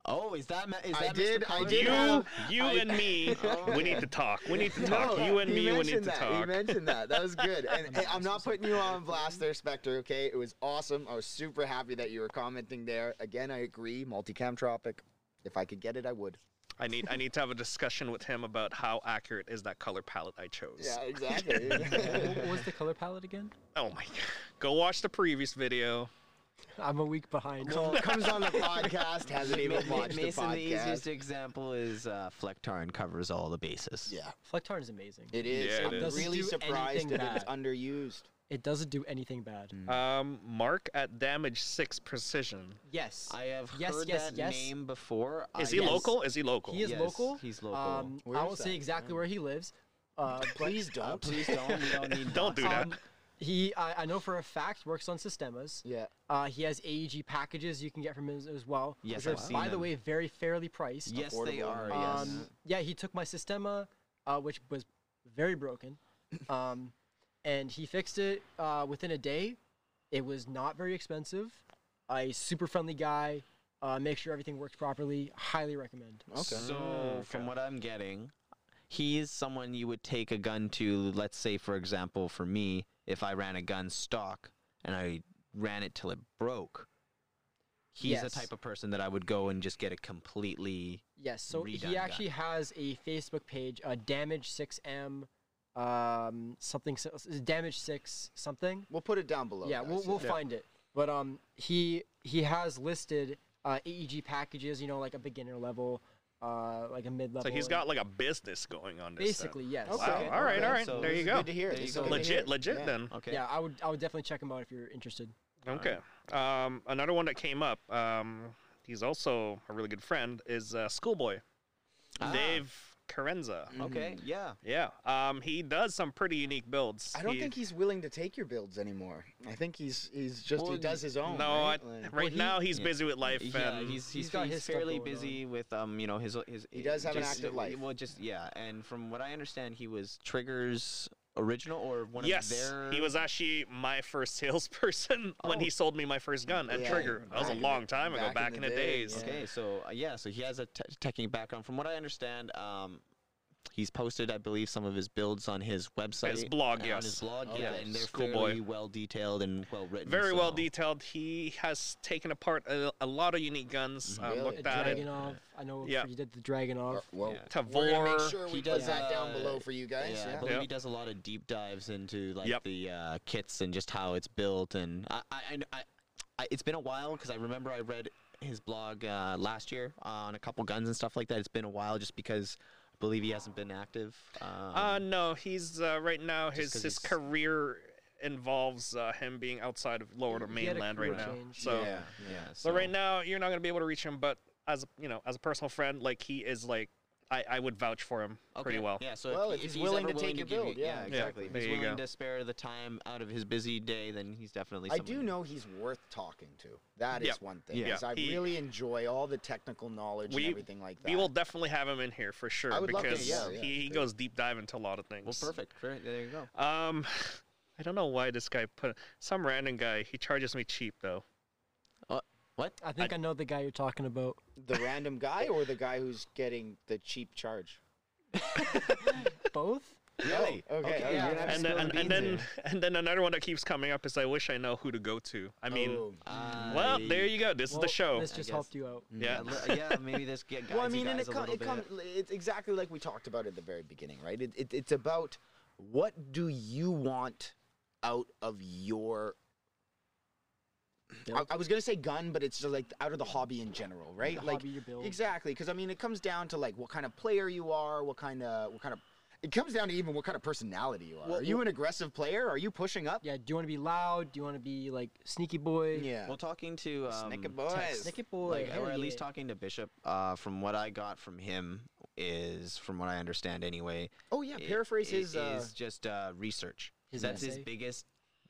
Oh, is that ma- is I that did- Mr. I did you, have- you I- and me, <laughs> Oh, we need to talk. We need to talk. you and me, we need mentioned to that. talk. He mentioned that. That was good. And <laughs> hey, I'm not putting you on blast there, Spectre. Okay, it was awesome. I was super happy that you were commenting there. Again, I agree. Multicam tropic. If I could get it, I would. I need I need to have a discussion with him about how accurate is that color palette I chose. Yeah, <laughs> exactly. what what was the color palette again? Oh my god. Go watch the previous video. I'm a week behind. well, comes on the podcast, hasn't even Ma- watched the Mason, the easiest example is uh, Flectar and covers all the bases. Yeah, Flecktarn is amazing. it is. Yeah, it I'm is. Really do surprised anything that it's underused. It doesn't do anything bad. Mm. Um, Mark at Damage Six Precision. Yes. I have Yes, heard yes, that yes. name before. Is I- he yes. local? Is he local? He is Yes, local. he's local. Um, I won't say that? exactly where he lives. Uh, Please Uh, don't. please don't. We don't need. Don't do that. um, he, I, I know for a fact, works on Systemas. Yeah. Uh, he has AEG packages you can get from him as, as well. Yes, which I've are, seen by the them. way, very fairly priced. Yes, they affordable are. and Yes. Um, yeah, he took my Systema, uh, which was very broken, <laughs> um, and he fixed it uh, within a day. It was not very expensive. A super friendly guy. Uh, make sure everything works properly. Highly recommend. Okay. So, from what I'm getting, he is someone you would take a gun to. Let's say, for example, for me, if I ran a gun stock and I ran it till it broke, he's Yes. the type of person that I would go and just get it completely. Yes, so redone he gun. actually has a Facebook page, uh, Damage Six M, um, something, s- s- Damage Six something. We'll put it down below. yeah, we'll, we'll Yeah. find it. But um, he he has listed uh, AEG packages. You know, like a beginner level, uh, like a mid level. So he's got like a business going on this. then. basically yes. Okay. Wow. All right. okay. All right. So there you go. Good to hear. There This you is go. good to hear. Legit. Legit Yeah. then. Okay. Yeah, I would I would definitely check him out if you're interested. Okay. Um, another one that came up. Um, he's also a really good friend. Is uh, Schoolboy. Ah. They've Carenza. Okay, yeah. Yeah. Um, he does some pretty unique builds. I don't He- think he's willing to take your builds anymore. I think he's he's just Well, he does his own. No, right? I, Like- right he- now he's yeah. busy with life. Yeah, and he's he's, he's got he's his fairly going on. busy with um you know his his. He does have an active life. Well, just yeah, and from what I understand, he was Trigger's original or one yes, of their. he was actually my first salesperson <laughs> when Oh. he sold me my first gun at Yeah, Trigger. That was a back in long the- time ago, back in back the in the day, days. yeah. Okay, so uh, yeah, so he has a te- techie background. From what I understand, um, he's posted, I believe, some of his builds on his website. His blog, On yes. his blog, Okay. yeah, and they're Schoolboy. fairly well detailed and well written. Very well detailed. He has taken apart a, a lot of unique guns. Uh, Really? looked A at it. Dragunov. I know Yeah. you did the Dragunov. Uh, well, Yeah. we're gonna make Tavor. sure we He put does, that down uh, below for you guys. Yeah, I believe Yep. he does a lot of deep dives into like Yep. the uh, kits and just how it's built. And I, I, I, I, I it's been a while because I remember I read his blog uh, last year on a couple guns and stuff like that. It's been a while just because I believe he hasn't been active. Um, Uh, no, he's uh, right now. his his he's- career involves uh, him being outside of lower to He mainland right now. change. So, Yeah. yeah. so right now you're not gonna be able to reach him. But as you know, as a personal friend, like he is like, I, I would vouch for him pretty well. Yeah, so Well, if, if he's he's willing ever to take willing your give you- build, yeah. yeah, Yeah, exactly. If he's you willing go. to spare the time out of his busy day, then he's definitely. I do know he's worth talking to. That is Yeah. one thing. Yeah. 'cause I He- really enjoy all the technical knowledge We- and everything like that. We will definitely have him in here for sure I would love to, because yeah, yeah, he, he goes deep dive into a lot of things. Well, perfect. Great. There you go. Um, <sighs> I don't know why this guy put some random guy. He charges me cheap though. What? I think I, know the guy you're talking about. the random guy or the guy who's getting the cheap charge. <laughs> Both? Really? Oh, okay. Okay, oh, yeah. you're gonna have to And then and, and then and then another one that keeps coming up is I wish I know who to go to. I mean, Oh. well, I- there you go. This is the show. This just helped you out. Mm. Yeah. li- yeah, maybe this guy well, I mean, and it, com- it bit. comes. It's exactly like we talked about at the very beginning, right? It, it, it's about what do you want out of your. I, I was gonna say gun, but it's just like out of the hobby in general, right? The like hobby you build. exactly, because I mean, it comes down to like what kind of player you are, what kind of what kind of. It comes down to even what kind of personality you are. Well, are you an aggressive player? Are you pushing up? Yeah, do you want to be loud? Do you want to be like sneaky boy? Yeah. Well, talking to um, Snicket to- boys. Sneaky boy. like, hell or at least talking to Bishop, uh, from what I got from him is, from what I understand anyway, oh yeah, it- paraphrase it his. Uh, is just uh, research. His That's his biggest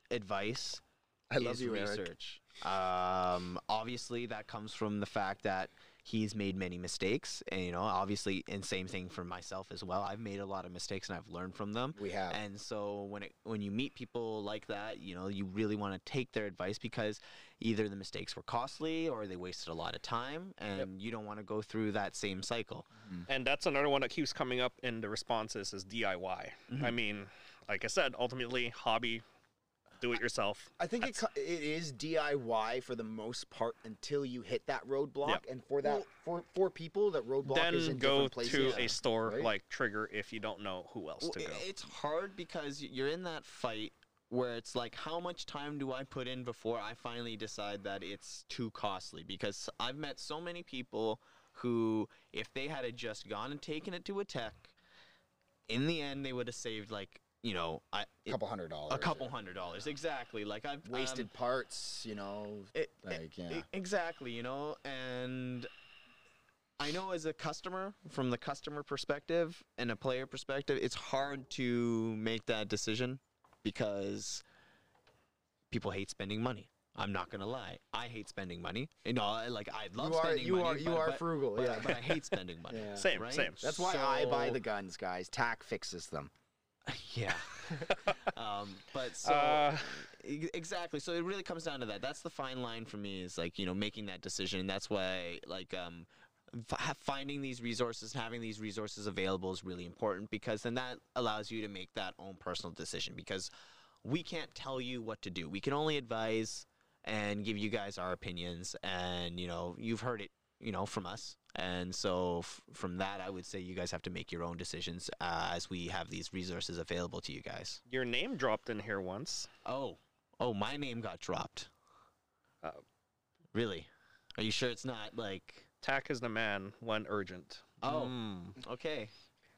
advice. I love is you, Eric. Research. Um, obviously, that comes from the fact that he's made many mistakes, and you know, obviously, and same thing for myself as well. I've made a lot of mistakes, and I've learned from them. we have. And so when it when you meet people like that, you know, you really want to take their advice because either the mistakes were costly or they wasted a lot of time, and you don't want to go through that same cycle. And that's another one that keeps coming up in the responses is DIY. I mean, like I said, ultimately hobby, do it yourself. I think it, it is DIY for the most part until you hit that roadblock, Yep. and for that for for people that roadblock is Then in go different places. to a store right? like Trigger if you don't know who else Well, to i- go. It's hard because you're in that fight where it's like, how much time do I put in before I finally decide that it's too costly? Because I've met so many people who, if they had just gone and taken it to a tech, in the end they would have saved like you know I, a couple hundred dollars, a couple hundred dollars exactly. Like I've um, wasted parts, you know. it- like yeah, E- Exactly, you know, and I know as a customer, from the customer perspective and a player perspective, it's hard to make that decision because people hate spending money. I'm not gonna lie, I hate spending money. You know, like I love you are spending you money. are you but- are frugal. but, yeah, but I hate spending money. <laughs> Yeah. Same, right? same. That's why I buy the guns, guys. Tack fixes them. <laughs> Yeah. um, but so Uh, exactly. So it really comes down to that. That's the fine line for me. Is like you know making that decision. That's why like um. f- Finding these resources, and having these resources available is really important because then that allows you to make that own personal decision. Because we can't tell you what to do. We can only advise and give you guys our opinions. And you know, you've heard it, you know, from us. And so f- from that, I would say you guys have to make your own decisions uh, as we have these resources available to you guys. Your name dropped in here once. Oh, oh, my name got dropped. Uh, really? Are you sure it's not like? Tack is the man when urgent. Oh, Mm. okay.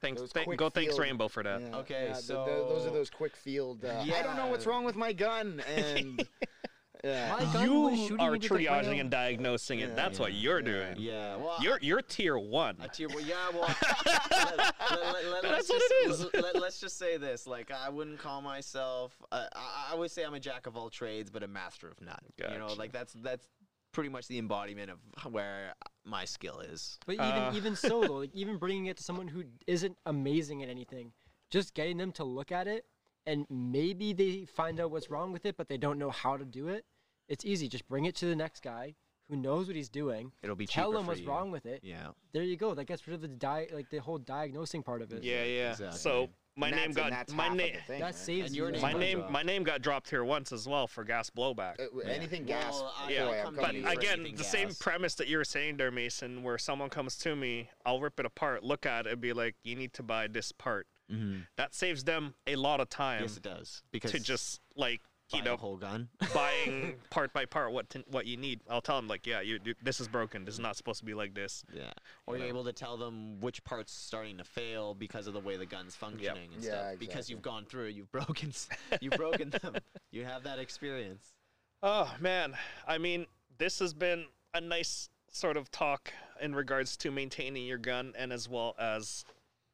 Thanks, Those thank- quick go thanks Rainbow for that. Yeah, Okay, yeah, th- th- those are those quick field. Uh, I don't know what's wrong with my gun, and <laughs> Yeah. My gun was You are triaging and diagnosing it. Yeah. That's what you're doing. Yeah, well, You're you're tier one. I tier well, yeah, well, <laughs> let, let, That's us what just, it is. Let, us just say this: like, I wouldn't call myself. Uh, I, I would say I'm a jack of all trades, but a master of none. You know, like that's that's pretty much the embodiment of where my skill is. But even Uh. even so though, like even bringing it to someone who isn't amazing at anything, just getting them to look at it and maybe they find out what's wrong with it, but they don't know how to do it. It's easy. Just bring it to the next guy who knows what he's doing. It'll be Tell cheaper him for what's you. wrong with it. Yeah. There you go. That gets rid of the di- like the whole diagnosing part of it. Yeah, yeah. Exactly. So my And name got my name. the thing, That right? saves And your you. name My name, dropped. my name got dropped here once as well for gas blowback. Uh, w- Anything gas. Well, I- Yeah, boy, I'll I'm come to But you you for for again, anything the same premise that you were saying there, Mason, where someone comes to me, I'll rip it apart, look at it, and be like, "You need to buy this part." Mhm. That saves them a lot of time Yes, it does. Because to just like buy you the know whole gun. <laughs> buying part by part what to, what you need. I'll tell them like, "Yeah, you, you this is broken. This is not supposed to be like this." Yeah. Or you're able to tell them which part's starting to fail because of the way the gun's functioning and Yeah, stuff. Because you've gone through you've broken, <laughs> you've broken them. You have that experience. Oh man, I mean, this has been a nice sort of talk in regards to maintaining your gun and as well as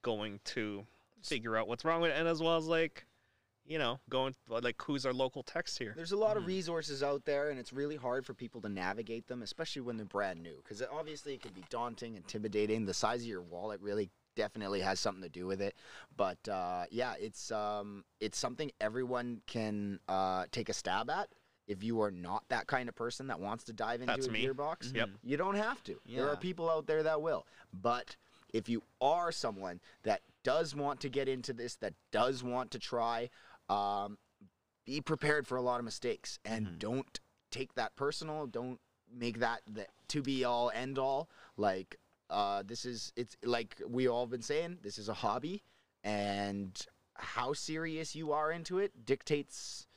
going to figure out what's wrong with it and as well as like, you know, going like who's our local text here. There's a lot of resources out there, and it's really hard for people to navigate them, especially when they're brand new. Because obviously, it can be daunting, intimidating. The size of your wallet really definitely has something to do with it. But uh, yeah, it's um, it's something everyone can uh, take a stab at. If you are not that kind of person that wants to dive into That's a me. gearbox, Yep. you don't have to. There are people out there that will. But if you are someone that does want to get into this, that does want to try, um, be prepared for a lot of mistakes and Mhm. don't take that personal. Don't make that the to be all end all. Like uh, this is it's like we all been saying. This is a hobby, and how serious you are into it dictates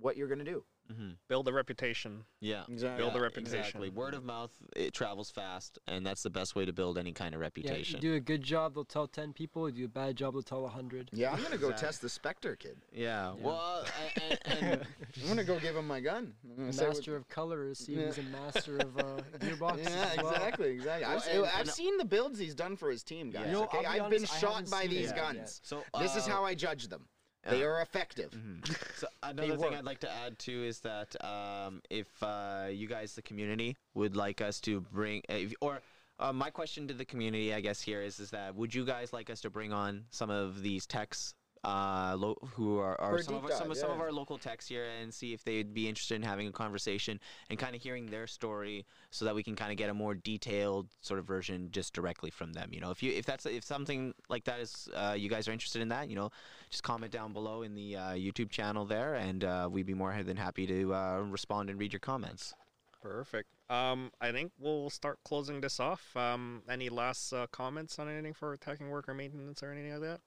what you're gonna do. Mm-hmm. Build a reputation. Yeah. Exactly. Build a reputation. Exactly. Word of mouth, it travels fast, and that's the best way to build any kind of Yeah, reputation. you do a good job, they'll tell ten people. You do a bad job, they'll tell a hundred. Yeah, I'm gonna go Exactly. test the Spectre kid. Yeah. Well, and, and, <laughs> I'm gonna go give him my gun. I'm gonna say what- Master of colors, see Yeah. he's a master of uh, <laughs> gearboxes. Yeah, well. exactly, exactly. I've, seen, and- I've and- seen the builds he's done for his team, guys. You know, okay, I'll be I've been honest, I shot by these guns. yet. so This is uh, how I judge them. They are effective. Mhm. <laughs> So another thing. I'd like to add too is that um, if uh, you guys, the community, would like us to bring, uh, if, or uh, my question to the community, I guess here is, is that would you guys like us to bring on some of these techs? Uh, lo- who are, are some, of our, some, dive, of, some of our local techs here and see if they'd be interested in having a conversation and kind of hearing their story so that we can kind of get a more detailed sort of version just directly from them you know if you if that's if something like that is uh, you guys are interested in that you know just comment down below in the uh, YouTube channel there, and uh, we'd be more than happy to uh, respond and read your comments. Perfect. Um, I think we'll start closing this off. Um, any last uh, comments on anything for attacking worker maintenance or anything like that?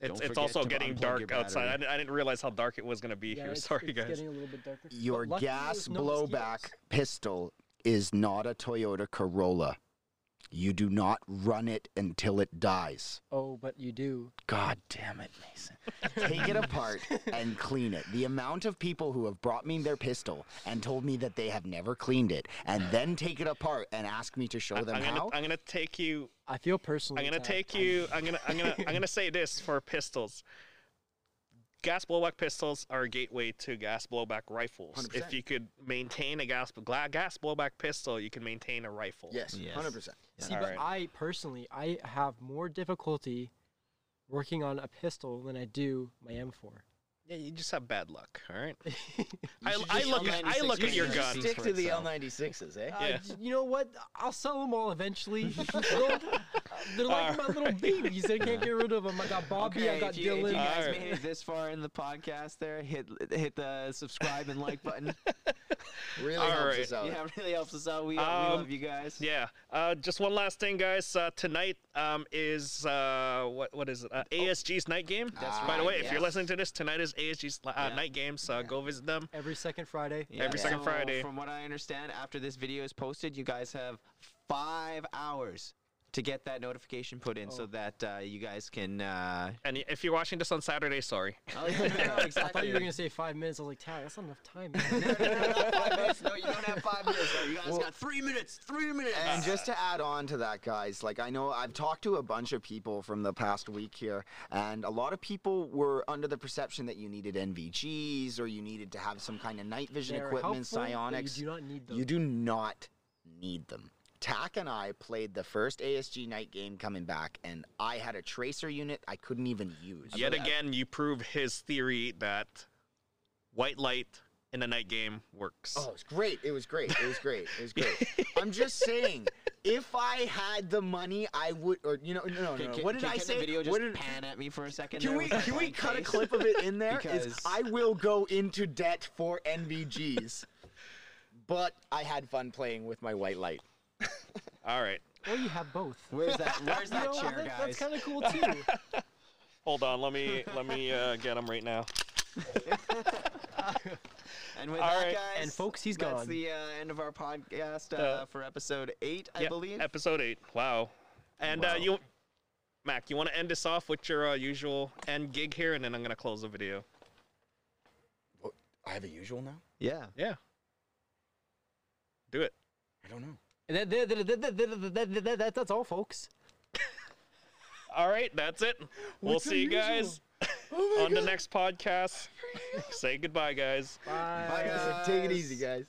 It's, it's also getting dark outside. I didn't, I didn't realize how dark it was going to be Yeah, here. it's, Sorry, it's guys. getting a little bit darker. Your gas there's no blowback mosquitoes. pistol is not a Toyota Corolla. You do not run it until it dies. Oh, but you do. God damn it, Mason. Take it apart and clean it. The amount of people who have brought me their pistol and told me that they have never cleaned it and then take it apart and ask me to show I- them I'm gonna, how. I'm gonna take you I feel personally. I'm gonna take you. I'm gonna. I'm gonna. I'm gonna say this for pistols. Gas blowback pistols are a gateway to gas blowback rifles. If 100%. you could maintain a gas gas blowback pistol, you can maintain a rifle. yes, Yes. 100%. See, All but right. I personally, I have more difficulty working on a pistol than I do my M4. Yeah, you just have bad luck. All right. <laughs> <laughs> I, should I look use at I L96 look at your and gun. speaks for itself. L96s, eh? Uh, Yeah. you know what? I'll sell them all eventually. they're, <laughs> they're like my little babies. I can't get rid of them. I got Bobby. I got if you, if you Dylan. guys Alright. made it this far in the podcast, there hit hit the subscribe and like button. Really All helps right. us out. yeah, it really helps us out. We, uh, Um, we love you guys. Yeah. Uh, just one last thing, guys. Uh, tonight um, is uh, what what is it? Uh, ASG's night game. That's By the right, way, if you're listening to this, tonight is ASG's uh, Yeah. night games, So go visit them. Every second Friday. Every second so Friday. From what I understand, after this video is posted, you guys have five hours to get that notification put in so Oh. that uh, you guys can. Uh, And if you're watching this on Saturday, sorry. <laughs> oh, yeah, no, <laughs> I thought you were gonna say five minutes. I was like, Tack, that's not enough time. <laughs> no, no, no, no, five minutes. No, you don't have five minutes. No, you guys Well- got three minutes. Three minutes. And just to add on to that, guys, like I know I've talked to a bunch of people from the past week here, and a lot of people were under the perception that you needed NVGs or you needed to have some kind of night vision They're equipment, helpful, psionics. You do not need them. You do not need them. Tack and I played the first ASG night game coming back, and I had a tracer unit I couldn't even use. Yet again, you prove his theory that white light in a night game works. Oh, it was great. It was great. It was great. It was great. I'm just saying, if I had the money, I would, or you know, no, no, no. can- What did can- I can say? The video just what did, pan at me for a second. can we can we blank cut a clip of it in there? <laughs> Is Because- I will go into debt for NVGs, <laughs> but I had fun playing with my white light. <laughs> All right. Or you have both. Where's that? <laughs> Where's that know, chair, that- guys? That's kind of cool <laughs> too. Hold on. Let me let me uh, get him right now. And with All that, right. guys, And folks, he's that's gone. the uh, end of our podcast uh, Uh, for episode eight, I Yep, believe. Episode eight. Wow. And Wow. Uh, you, Mac, you want to end us off with your uh, usual end gig here, and then I'm gonna close the video. I have a usual now. yeah. Yeah. Do it. I don't know. That's all, folks. all right, that's it. We'll see you guys oh on God. the next podcast. Say goodbye, guys. Bye. Bye guys. Take it easy, guys.